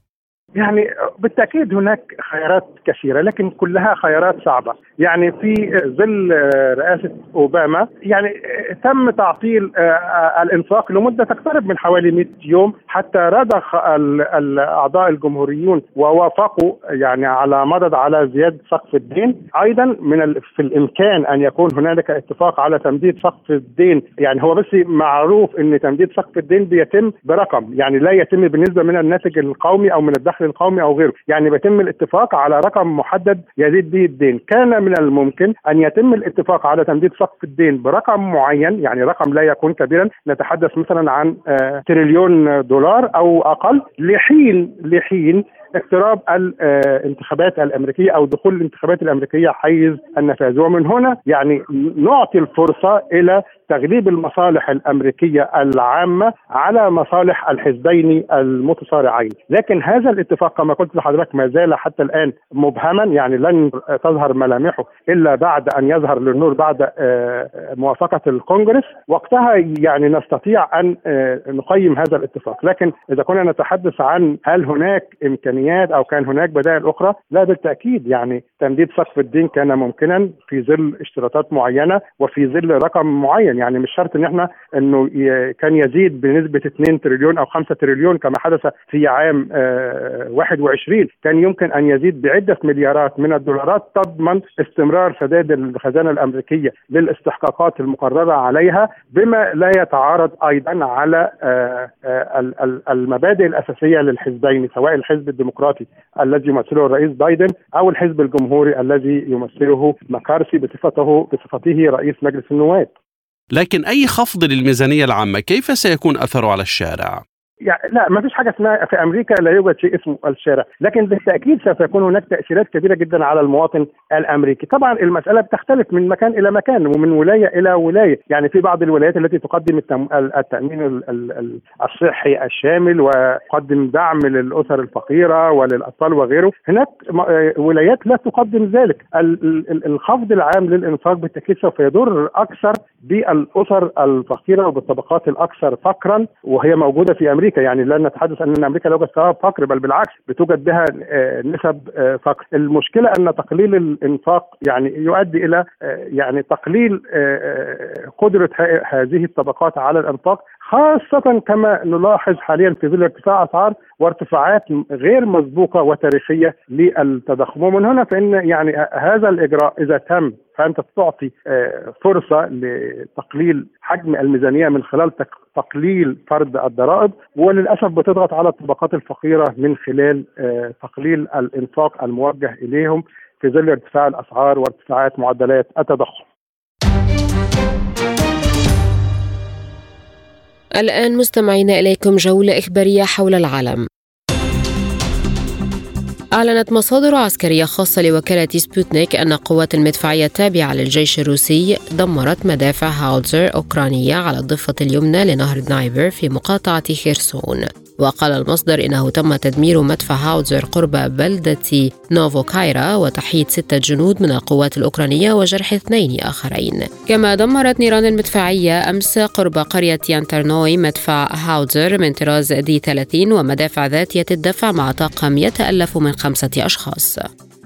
يعني بالتأكيد هناك خيارات كثيرة لكن كلها خيارات صعبة، يعني في ظل رئاسة أوباما يعني تم تعطيل آه، الإنفاق لمدة تقترب من حوالي 100 يوم حتى رضخ الأعضاء الجمهوريون ووافقوا يعني على مضض على زيادة سقف الدين، أيضا من في الإمكان أن يكون هنالك اتفاق على تمديد سقف الدين، يعني هو بس معروف إن تمديد سقف الدين بيتم برقم، يعني لا يتم بالنسبة من الناتج القومي أو من الدخل القومي أو غيره. يعني بيتم الاتفاق على رقم محدد يزيد به الدين. كان من الممكن أن يتم الاتفاق على تمديد سقف الدين برقم معين يعني رقم لا يكون كبيرا. نتحدث مثلا عن آه، تريليون دولار أو أقل. لحين لحين اقتراب الانتخابات الأمريكية أو دخول الانتخابات الأمريكية حيز النفاذ. ومن هنا يعني نعطي الفرصة إلى تغليب المصالح الأمريكية العامة على مصالح الحزبين المتصارعين، لكن هذا الاتفاق كما قلت لحضرتك ما زال حتى الآن مبهما يعني لن تظهر ملامحه إلا بعد أن يظهر للنور بعد آه، موافقة الكونغرس، وقتها يعني نستطيع أن آه، نقيم هذا الاتفاق، لكن إذا كنا نتحدث عن هل هناك امكانيات أو كان هناك بدائل أخرى؟ لا بالتأكيد يعني تمديد سقف الدين كان ممكنا في ظل اشتراطات معينة وفي ظل رقم معين يعني مش شرط إن إحنا إنه كان يزيد بنسبة 2 تريليون أو 5 تريليون كما حدث في عام 21 آه، كان يمكن أن يزيد بعدة مليارات من الدولارات تضمن استمرار سداد الخزانة الأمريكية للاستحقاقات المقررة عليها بما لا يتعارض أيضا على آه، آه، المبادئ الأساسية للحزبين سواء الحزب الديمقراطي الذي يمثله الرئيس بايدن أو الحزب الجمهوري الذي يمثله مكارسي بصفته بصفته رئيس مجلس النواب لكن أي خفض للميزانية العامة كيف سيكون أثره على الشارع؟ يعني لا ما فيش حاجة اسمها في أمريكا لا يوجد شيء اسمه الشارع، لكن بالتأكيد سوف يكون هناك تأثيرات كبيرة جدا على المواطن الأمريكي، طبعا المسألة بتختلف من مكان إلى مكان ومن ولاية إلى ولاية، يعني في بعض الولايات التي تقدم التأمين الصحي الشامل وتقدم دعم للأسر الفقيرة وللأطفال وغيره، هناك ولايات لا تقدم ذلك، الخفض العام للإنفاق بالتأكيد سوف يضر أكثر بالأسر الفقيرة وبالطبقات الأكثر فقرا. وهي موجودة في أمريكا. أمريكا يعني لا نتحدث أن أمريكا لا يوجد فيها فقر بل بالعكس بتوجد بها آه، نسب آه، فقر. المشكلة أن تقليل الإنفاق يعني يؤدي إلى آه، يعني تقليل قدرة هذه الطبقات على الإنفاق خاصة كما نلاحظ حاليا في ظل ارتفاع أسعار وارتفاعات غير مسبوقة وتاريخية للتضخم. ومن هنا فإن يعني هذا الإجراء إذا تم فأنت تعطي فرصة لتقليل حجم الميزانية من خلال تقليل فرض الضرائب وللأسف بتضغط على الطبقات الفقيرة من خلال آه، تقليل الإنفاق الموجه إليهم في ظل ارتفاع الأسعار وارتفاعات معدلات التضخم. الآن مستمعين إليكم جولة إخبارية حول العالم أعلنت مصادر عسكرية خاصة لوكالة سبوتنيك أن قوات المدفعية التابعة للجيش الروسي دمرت مدافع هاوتزر أوكرانية على الضفة اليمنى لنهر دنيبر في مقاطعة خيرسون وقال المصدر إنه تم تدمير مدفع هاوتزر قرب بلدة نوفوكايرا وتحييد ستة جنود من القوات الأوكرانية وجرح اثنين آخرين. كما دمرت نيران المدفعية أمس قرب قرية يانترنوي مدفع هاوتزر من طراز دي 30 ومدافع ذاتية الدفع مع طاقم يتألف من خمسة أشخاص.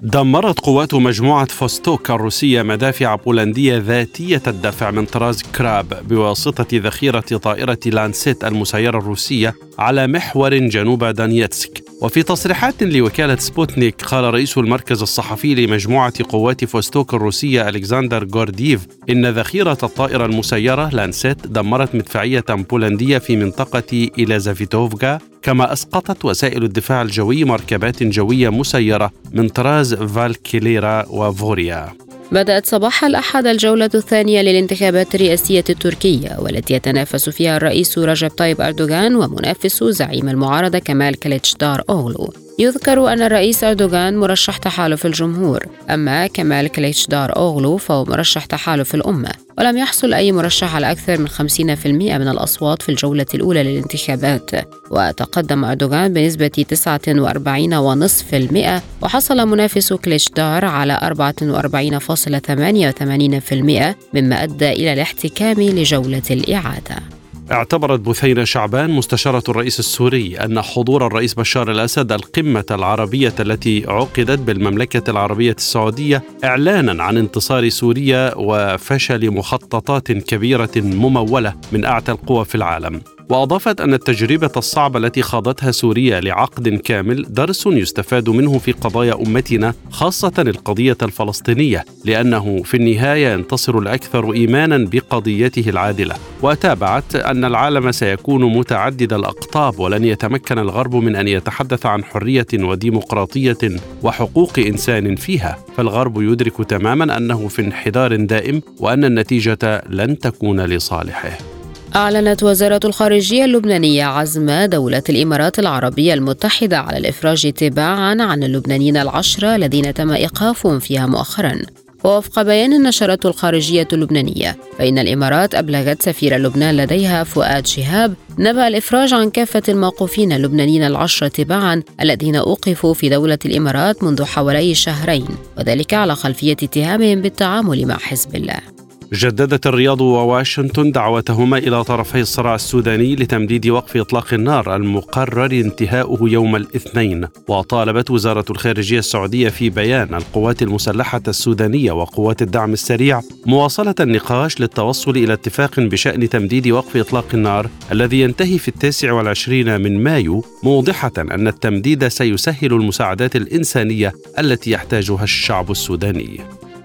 دمرت قوات مجموعة فوستوك الروسية مدافع بولندية ذاتية الدفع من طراز كراب بواسطة ذخيرة طائرة لانسيت المسيرة الروسية على محور جنوب دونيتسك. وفي تصريحات لوكالة سبوتنيك قال رئيس المركز الصحفي لمجموعة قوات فوستوك الروسية ألكسندر غورديف إن ذخيرة الطائرة المسيرة لانسيت دمرت مدفعية بولندية في منطقة إلازافيتوفغا كما أسقطت وسائل الدفاع الجوي مركبات جوية مسيرة من طراز فالكيليرا وفوريا. بدأت صباح الأحد الجولة الثانية للانتخابات الرئاسية التركية والتي يتنافس فيها الرئيس رجب طيب أردوغان ومنافسه زعيم المعارضة كمال كليتشدار أوغلو يذكر أن الرئيس أردوغان مرشح تحالف الجمهور أما كمال كليتشدار أوغلو فهو مرشح تحالف الأمة ولم يحصل أي مرشح على أكثر من 50% من الأصوات في الجولة الأولى للانتخابات. وتقدم أردوغان بنسبة 49.5% وحصل منافس كليتشدار على 44.88% مما أدى إلى الاحتكام لجولة الإعادة. اعتبرت بثينة شعبان مستشارة الرئيس السوري أن حضور الرئيس بشار الأسد القمة العربية التي عقدت بالمملكة العربية السعودية إعلانا عن انتصار سوريا وفشل مخططات كبيرة ممولة من أعتى القوى في العالم. وأضافت أن التجربة الصعبة التي خاضتها سوريا لعقد كامل درس يستفاد منه في قضايا أمتنا خاصة القضية الفلسطينية لأنه في النهاية ينتصر الأكثر إيمانا بقضيته العادلة. وتابعت أن العالم سيكون متعدد الأقطاب ولن يتمكن الغرب من أن يتحدث عن حرية وديمقراطية وحقوق إنسان فيها. فالغرب يدرك تماما أنه في انحدار دائم وأن النتيجة لن تكون لصالحه. أعلنت وزارة الخارجية اللبنانية عزم دولة الإمارات العربية المتحدة على الإفراج تباعا عن اللبنانيين العشرة الذين تم إيقافهم فيها مؤخرا. ووفق بيان نشرته الخارجية اللبنانية فإن الإمارات أبلغت سفير لبنان لديها فؤاد شهاب نبأ الإفراج عن كافة الموقوفين اللبنانيين العشرة تباعا الذين أوقفوا في دولة الإمارات منذ حوالي شهرين وذلك على خلفية اتهامهم بالتعامل مع حزب الله. جددت الرياض وواشنطن دعوتهما إلى طرفي الصراع السوداني لتمديد وقف إطلاق النار المقرر انتهاؤه يوم الاثنين. وطالبت وزارة الخارجية السعودية في بيان القوات المسلحة السودانية وقوات الدعم السريع مواصلة النقاش للتوصل إلى اتفاق بشأن تمديد وقف إطلاق النار الذي ينتهي في التاسع والعشرين من مايو موضحة أن التمديد سيسهل المساعدات الإنسانية التي يحتاجها الشعب السوداني.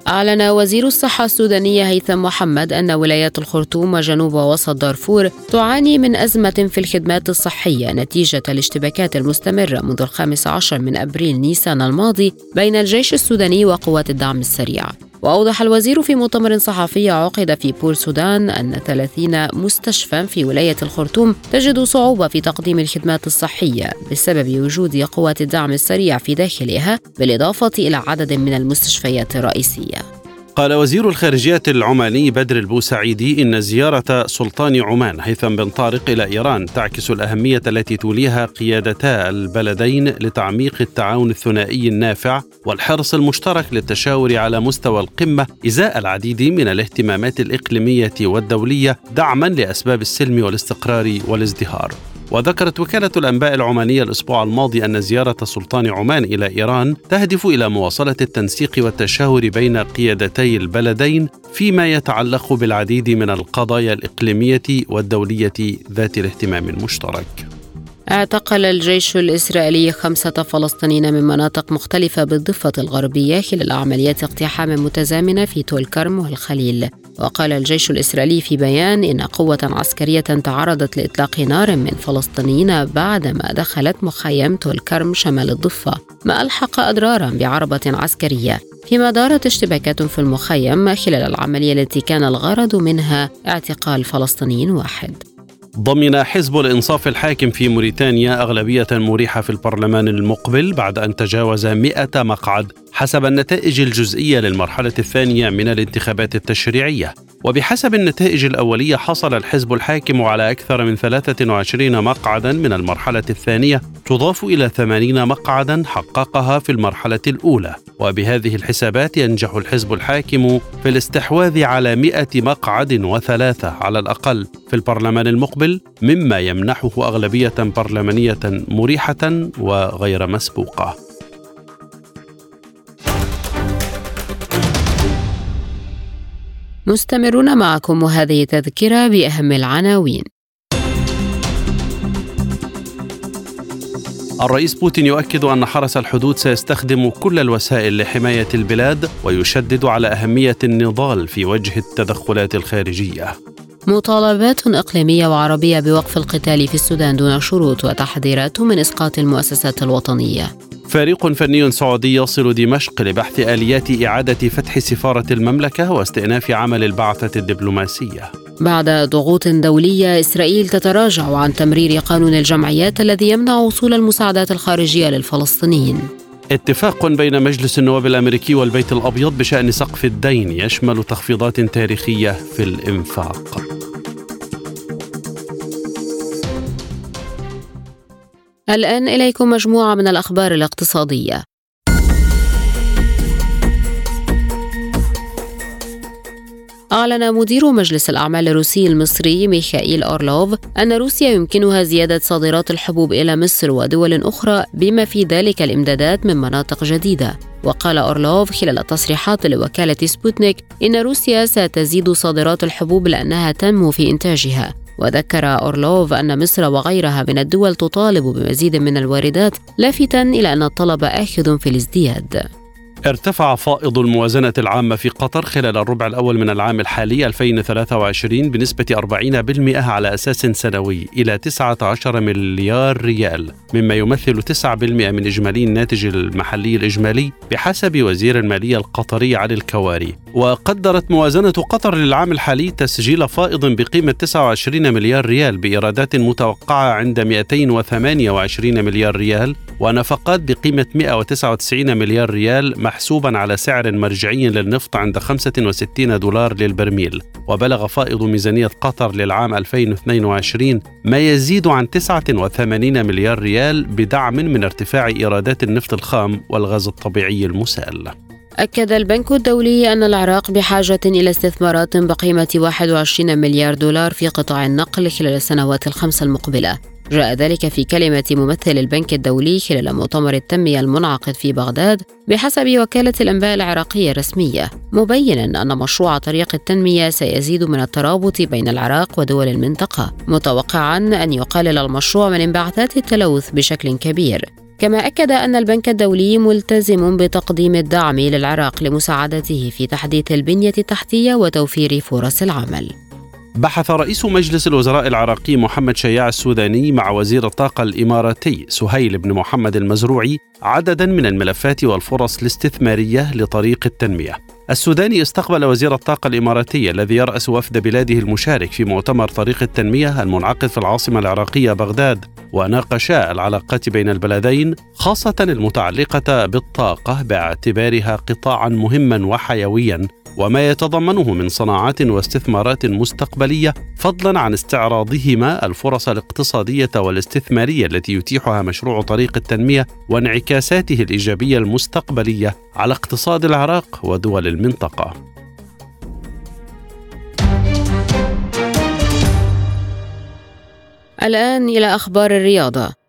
أعلن وزير الصحة السوداني هيثم محمد أن ولايات الخرطوم وجنوب ووسط دارفور تعاني من أزمة في الخدمات الصحية نتيجة الاشتباكات المستمرة منذ الخامس عشر من أبريل نيسان الماضي بين الجيش السوداني وقوات الدعم السريع. وأوضح الوزير في مؤتمر صحفي عقد في بور سودان أن 30 مستشفى في ولاية الخرطوم تجد صعوبة في تقديم الخدمات الصحية بسبب وجود قوات الدعم السريع في داخلها بالإضافة إلى عدد من المستشفيات الرئيسية. قال وزير الخارجية العماني بدر البوسعيدي إن زيارة سلطان عمان هيثم بن طارق إلى إيران تعكس الأهمية التي توليها قيادتا البلدين لتعميق التعاون الثنائي النافع والحرص المشترك للتشاور على مستوى القمة إزاء العديد من الاهتمامات الإقليمية والدولية دعما لأسباب السلم والاستقرار والازدهار. وذكرت وكالة الأنباء العمانية الأسبوع الماضي أن زيارة سلطان عمان إلى إيران تهدف إلى مواصلة التنسيق والتشاور بين قيادتي البلدين فيما يتعلق بالعديد من القضايا الإقليمية والدولية ذات الاهتمام المشترك. اعتقل الجيش الإسرائيلي خمسة فلسطينيين من مناطق مختلفة بالضفة الغربية خلال عمليات اقتحام متزامنة في تول كرم والخليل وقال الجيش الإسرائيلي في بيان إن قوة عسكرية تعرضت لإطلاق نار من فلسطينيين بعدما دخلت مخيم تول كرم شمال الضفة ما ألحق أضرارا بعربة عسكرية. فيما دارت اشتباكات في المخيم خلال العملية التي كان الغرض منها اعتقال فلسطيني واحد. ضمن حزب الإنصاف الحاكم في موريتانيا أغلبية مريحة في البرلمان المقبل بعد أن تجاوز 100 مقعد. حسب النتائج الجزئية للمرحلة الثانية من الانتخابات التشريعية. وبحسب النتائج الأولية حصل الحزب الحاكم على أكثر من 23 مقعدا من المرحلة الثانية تضاف إلى 80 مقعدا حققها في المرحلة الأولى. وبهذه الحسابات ينجح الحزب الحاكم في الاستحواذ على 100 مقعد وثلاثة على الأقل في البرلمان المقبل مما يمنحه أغلبية برلمانية مريحة وغير مسبوقة. مستمرون معكم وهذه تذكرة بأهم العناوين. الرئيس بوتين يؤكد أن حرس الحدود سيستخدم كل الوسائل لحماية البلاد ويشدد على أهمية النضال في وجه التدخلات الخارجية. مطالبات إقليمية وعربية بوقف القتال في السودان دون شروط وتحذيرات من إسقاط المؤسسات الوطنية. فريق فني سعودي يصل دمشق لبحث آليات إعادة فتح سفارة المملكة واستئناف عمل البعثة الدبلوماسية بعد ضغوط دولية إسرائيل تتراجع عن تمرير قانون الجمعيات الذي يمنع وصول المساعدات الخارجية للفلسطينيين اتفاق بين مجلس النواب الأمريكي والبيت الأبيض بشأن سقف الدين يشمل تخفيضات تاريخية في الإنفاق. الآن إليكم مجموعة من الأخبار الاقتصادية. أعلن مدير مجلس الأعمال الروسي المصري ميخائيل أورلوف أن روسيا يمكنها زيادة صادرات الحبوب إلى مصر ودول أخرى بما في ذلك الإمدادات من مناطق جديدة وقال أورلوف خلال تصريحات لوكالة سبوتنيك إن روسيا ستزيد صادرات الحبوب لأنها تنمو في إنتاجها وذكر أورلوف أن مصر وغيرها من الدول تطالب بمزيد من الواردات لافتا إلى أن الطلب آخذ في الازدياد. ارتفع فائض الموازنة العامة في قطر خلال الربع الأول من العام الحالي 2023 بنسبة 40% على أساس سنوي إلى 19 مليار ريال مما يمثل 9% من إجمالي الناتج المحلي الإجمالي بحسب وزير المالية القطري علي الكواري. وقدرت موازنة قطر للعام الحالي تسجيل فائض بقيمة 29 مليار ريال بإيرادات متوقعة عند 228 مليار ريال ونفقات بقيمة 199 مليار ريال محسوبا على سعر مرجعي للنفط عند 65 دولار للبرميل. وبلغ فائض ميزانية قطر للعام 2022 ما يزيد عن 89 مليار ريال بدعم من ارتفاع إيرادات النفط الخام والغاز الطبيعي المسال. أكد البنك الدولي أن العراق بحاجة إلى استثمارات بقيمة 21 مليار دولار في قطاع النقل خلال السنوات الخمس المقبلة. جاء ذلك في كلمة ممثل البنك الدولي خلال مؤتمر التنمية المنعقد في بغداد بحسب وكالة الأنباء العراقية الرسمية مبينا أن مشروع طريق التنمية سيزيد من الترابط بين العراق ودول المنطقة متوقعا أن يقلل المشروع من انبعاثات التلوث بشكل كبير. كما أكد أن البنك الدولي ملتزم بتقديم الدعم للعراق لمساعدته في تحديث البنية التحتية وتوفير فرص العمل. بحث رئيس مجلس الوزراء العراقي محمد شياع السوداني مع وزير الطاقة الإماراتي سهيل بن محمد المزروعي عددا من الملفات والفرص الاستثمارية لطريق التنمية. السوداني استقبل وزير الطاقة الإماراتي الذي يرأس وفد بلاده المشارك في مؤتمر طريق التنمية المنعقد في العاصمة العراقية بغداد وناقشا العلاقات بين البلدين خاصة المتعلقة بالطاقة باعتبارها قطاعا مهما وحيويا وما يتضمنه من صناعات واستثمارات مستقبلية فضلا عن استعراضهما الفرص الاقتصادية والاستثمارية التي يتيحها مشروع طريق التنمية وانعكاساته الإيجابية المستقبلية على اقتصاد العراق ودول المنطقة. الآن إلى أخبار الرياضة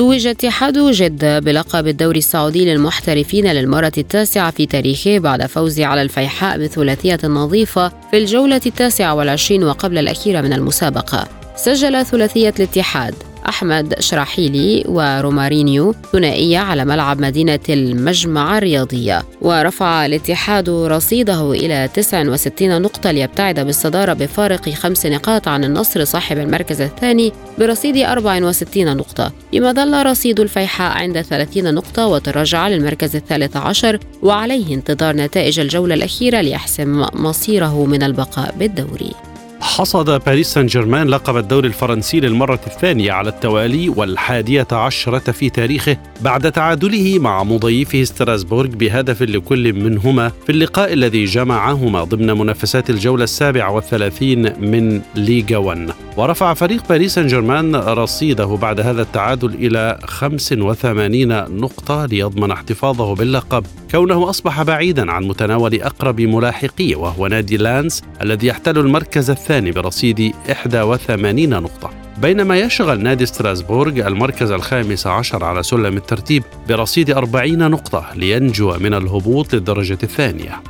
توج اتحاد جدة بلقب الدوري السعودي للمحترفين للمرة التاسعة في تاريخه بعد فوزه على الفيحاء بثلاثية نظيفة في الجولة التاسعة والعشرين وقبل الأخيرة من المسابقة. سجل ثلاثية الاتحاد. أحمد شراحيلي ورومارينيو ثنائية على ملعب مدينة المجمع الرياضية. ورفع الاتحاد رصيده إلى 69 نقطة ليبتعد بالصدارة بفارق خمس نقاط عن النصر صاحب المركز الثاني برصيد 64 نقطة. بما ظل رصيد الفيحاء عند 30 نقطة وتراجع للمركز الثالث عشر وعليه انتظار نتائج الجولة الأخيرة ليحسم مصيره من البقاء بالدوري. حصد باريس سان جيرمان لقب الدوري الفرنسي للمرة الثانية على التوالي والحادية عشرة في تاريخه بعد تعادله مع مضيفه ستراسبورغ بهدف لكل منهما في اللقاء الذي جمعهما ضمن منافسات الجولة السابعة والثلاثين من ليغا 1 ورفع فريق باريس سان جيرمان رصيده بعد هذا التعادل إلى 85 نقطة ليضمن احتفاظه باللقب. كونه أصبح بعيدا عن متناول أقرب ملاحقيه وهو نادي لانس الذي يحتل المركز الثاني برصيد 81 نقطة. بينما يشغل نادي ستراسبورغ المركز الخامس عشر على سلم الترتيب برصيد 40 نقطة لينجو من الهبوط للدرجة الثانية.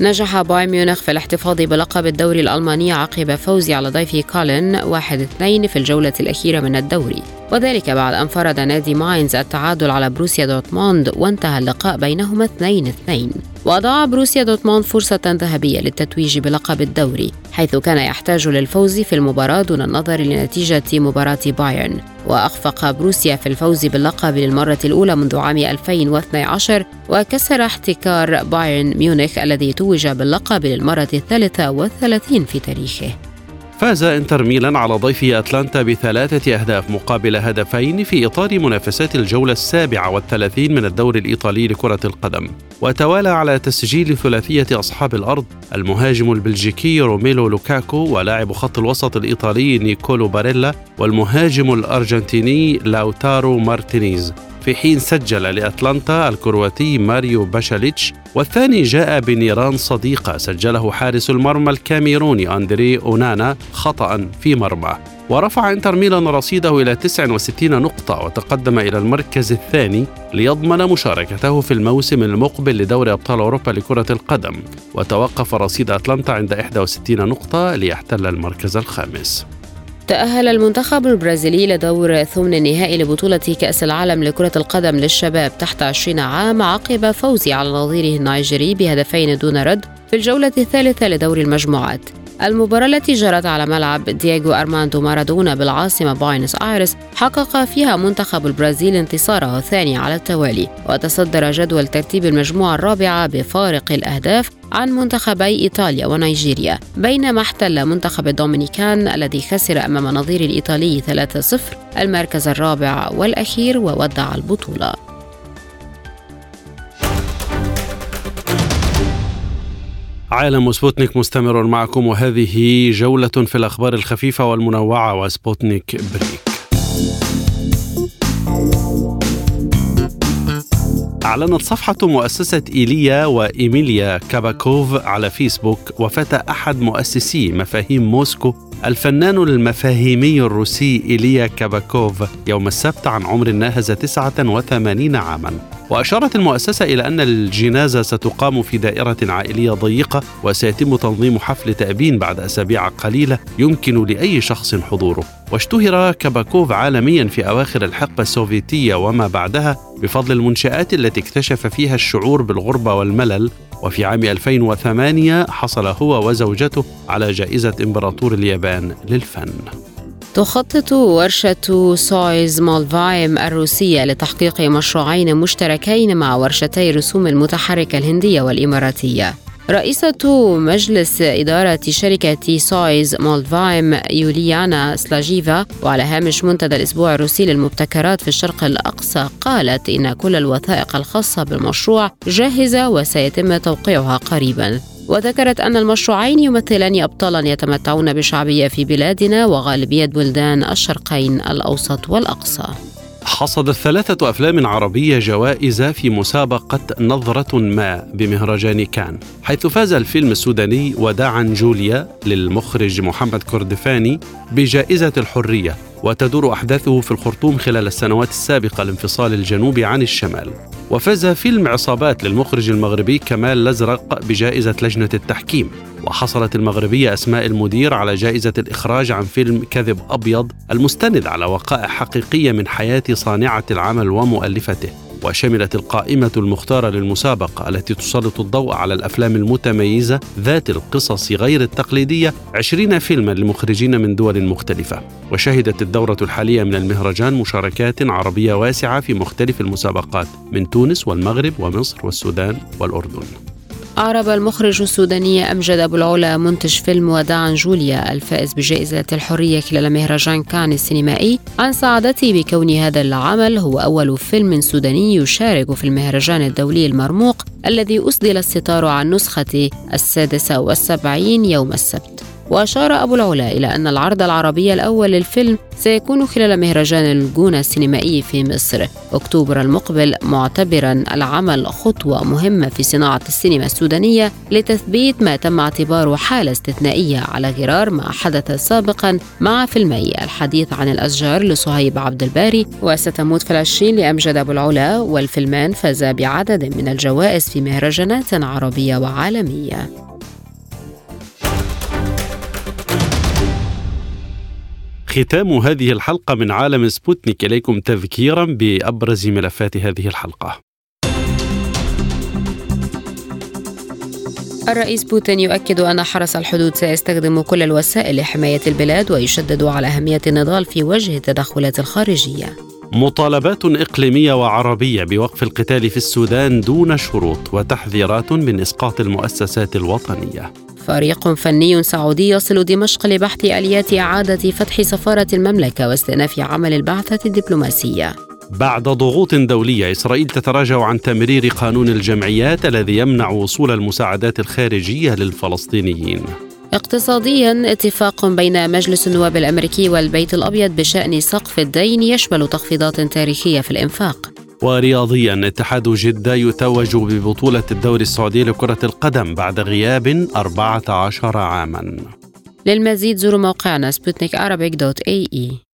نجح بايرن ميونخ في الاحتفاظ بلقب الدوري الألماني عقب فوزه على ضيفه كولن 1-2 في الجولة الأخيرة من الدوري. وذلك بعد أن فرض نادي ماينز التعادل على بروسيا دورتموند وانتهى اللقاء بينهما 2-2 وأضاع بروسيا دورتموند فرصة ذهبية للتتويج بلقب الدوري حيث كان يحتاج للفوز في المباراة دون النظر لنتيجة مباراة بايرن. وأخفق بروسيا في الفوز باللقب للمرة الأولى منذ عام 2012 وكسر احتكار بايرن ميونخ الذي توج باللقب للمرة الثالثة والثلاثين في تاريخه. فاز إنتر ميلان على ضيفه أتلانتا بثلاثة أهداف مقابل هدفين في إطار منافسات الجولة السابعة والثلاثين من الدوري الإيطالي لكرة القدم. وتوالى على تسجيل ثلاثية أصحاب الأرض المهاجم البلجيكي روميلو لوكاكو ولاعب خط الوسط الإيطالي نيكولو باريلا والمهاجم الأرجنتيني لاوتارو مارتينيز. في حين سجل لأتلانتا الكرواتي ماريو باشاليتش والثاني جاء بنيران صديقة سجله حارس المرمى الكاميروني أندري أونانا خطأ في مرمى. ورفع إنتر ميلان رصيده إلى 69 نقطة وتقدم إلى المركز الثاني ليضمن مشاركته في الموسم المقبل لدوري أبطال أوروبا لكرة القدم. وتوقف رصيد أتلانتا عند 61 نقطة ليحتل المركز الخامس. تأهل المنتخب البرازيلي لدور ثمن النهائي لبطولة كأس العالم لكرة القدم للشباب تحت 20 عام عقب فوزه على نظيره النيجيري بهدفين دون رد في الجولة الثالثة لدور المجموعات. المباراة التي جرت على ملعب دييغو أرماندو مارادونا بالعاصمة بوينس آيرس حقق فيها منتخب البرازيل انتصاره الثاني على التوالي وتصدر جدول ترتيب المجموعة الرابعة بفارق الأهداف عن منتخبي إيطاليا ونيجيريا بينما احتل منتخب الدومينيكان الذي خسر أمام نظير الإيطالي 3-0 المركز الرابع والأخير وودع البطولة. عالم سبوتنيك مستمر معكم وهذه جولة في الأخبار الخفيفة والمنوعة وسبوتنيك بريك. أعلنت صفحة مؤسسة إيليا وإيميليا كاباكوف على فيسبوك وفاة أحد مؤسسي مفاهيم موسكو الفنان المفاهيمي الروسي إيليا كاباكوف يوم السبت عن عمر ناهز 89 عاما. وأشارت المؤسسة إلى أن الجنازة ستقام في دائرة عائلية ضيقة وسيتم تنظيم حفل تأبين بعد أسابيع قليلة يمكن لأي شخص حضوره. واشتهر كاباكوف عالميا في أواخر الحقبة السوفيتية وما بعدها بفضل المنشآت التي اكتشف فيها الشعور بالغربة والملل وفي عام 2008 حصل هو وزوجته على جائزة إمبراطور اليابان للفن. تخطط ورشة سويوز مولتفيلم الروسية لتحقيق مشروعين مشتركين مع ورشتي الرسوم المتحركة الهندية والإماراتية. رئيسة مجلس إدارة شركة سويوز مولتفيلم يوليانا سلاشيفا وعلى هامش منتدى الأسبوع الروسي للمبتكرات في الشرق الأقصى قالت إن كل الوثائق الخاصة بالمشروع جاهزة وسيتم توقيعها قريبا. وذكرت أن المشروعين يمثلان أبطالا يتمتعون بشعبية في بلادنا وغالبية بلدان الشرقين الأوسط والأقصى. حصدت ثلاثة أفلام عربية جوائز في مسابقة نظرة ما بمهرجان كان حيث فاز الفيلم السوداني وداعا جوليا للمخرج محمد كردفاني بجائزة الحرية وتدور أحداثه في الخرطوم خلال السنوات السابقة لانفصال الجنوب عن الشمال. وفاز فيلم عصابات للمخرج المغربي كمال الأزرق بجائزة لجنة التحكيم. وحصلت المغربية أسماء المدير على جائزة الإخراج عن فيلم كذب أبيض المستند على وقائع حقيقية من حياة صانعة العمل ومؤلفته. وشملت القائمة المختارة للمسابقة التي تسلط الضوء على الأفلام المتميزة ذات القصص غير التقليدية عشرين فيلما لمخرجين من دول مختلفة. وشهدت الدورة الحالية من المهرجان مشاركات عربية واسعة في مختلف المسابقات من تونس والمغرب ومصر والسودان والأردن. أعرب المخرج السوداني أمجد أبو العلا منتج فيلم وداعا جوليا الفائز بجائزة الحرية خلال مهرجان كان السينمائي. عن سعادته بكون هذا العمل هو أول فيلم سوداني يشارك في المهرجان الدولي المرموق الذي أسدل الستار عن نسخة السادسة والسبعين يوم السبت. وأشار أبو العلا إلى أن العرض العربي الأول للفيلم سيكون خلال مهرجان الجونة السينمائي في مصر. أكتوبر المقبل معتبرا العمل خطوة مهمة في صناعة السينما السودانية لتثبيت ما تم اعتباره حالة استثنائية على غرار ما حدث سابقا مع فيلمي الحديث عن الأشجار لصهيب عبد الباري. وستموت فلسطين لأمجد أبو العلا والفيلمان فازا بعدد من الجوائز في مهرجانات عربية وعالمية. ختام هذه الحلقة من عالم سبوتنيك. إليكم تذكيرا بأبرز ملفات هذه الحلقة. الرئيس بوتين يؤكد أن حرس الحدود سيستخدم كل الوسائل لحماية البلاد ويشدد على أهمية النضال في وجه التدخلات الخارجية. مطالبات إقليمية وعربية بوقف القتال في السودان دون شروط وتحذيرات من إسقاط المؤسسات الوطنية. فريق فني سعودي يصل دمشق لبحث آليات إعادة فتح سفارة المملكة واستئناف عمل البعثة الدبلوماسية. بعد ضغوط دولية إسرائيل تتراجع عن تمرير قانون الجمعيات الذي يمنع وصول المساعدات الخارجية للفلسطينيين. اقتصاديا اتفاق بين مجلس النواب الأمريكي والبيت الأبيض بشأن سقف الدين يشمل تخفيضات تاريخية في الإنفاق. ورياضيا اتحاد جدة يتوج ببطولة الدوري السعودي لكرة القدم بعد غياب 14 عاما. للمزيد زوروا موقعنا سبوتنيك دوت إي إي.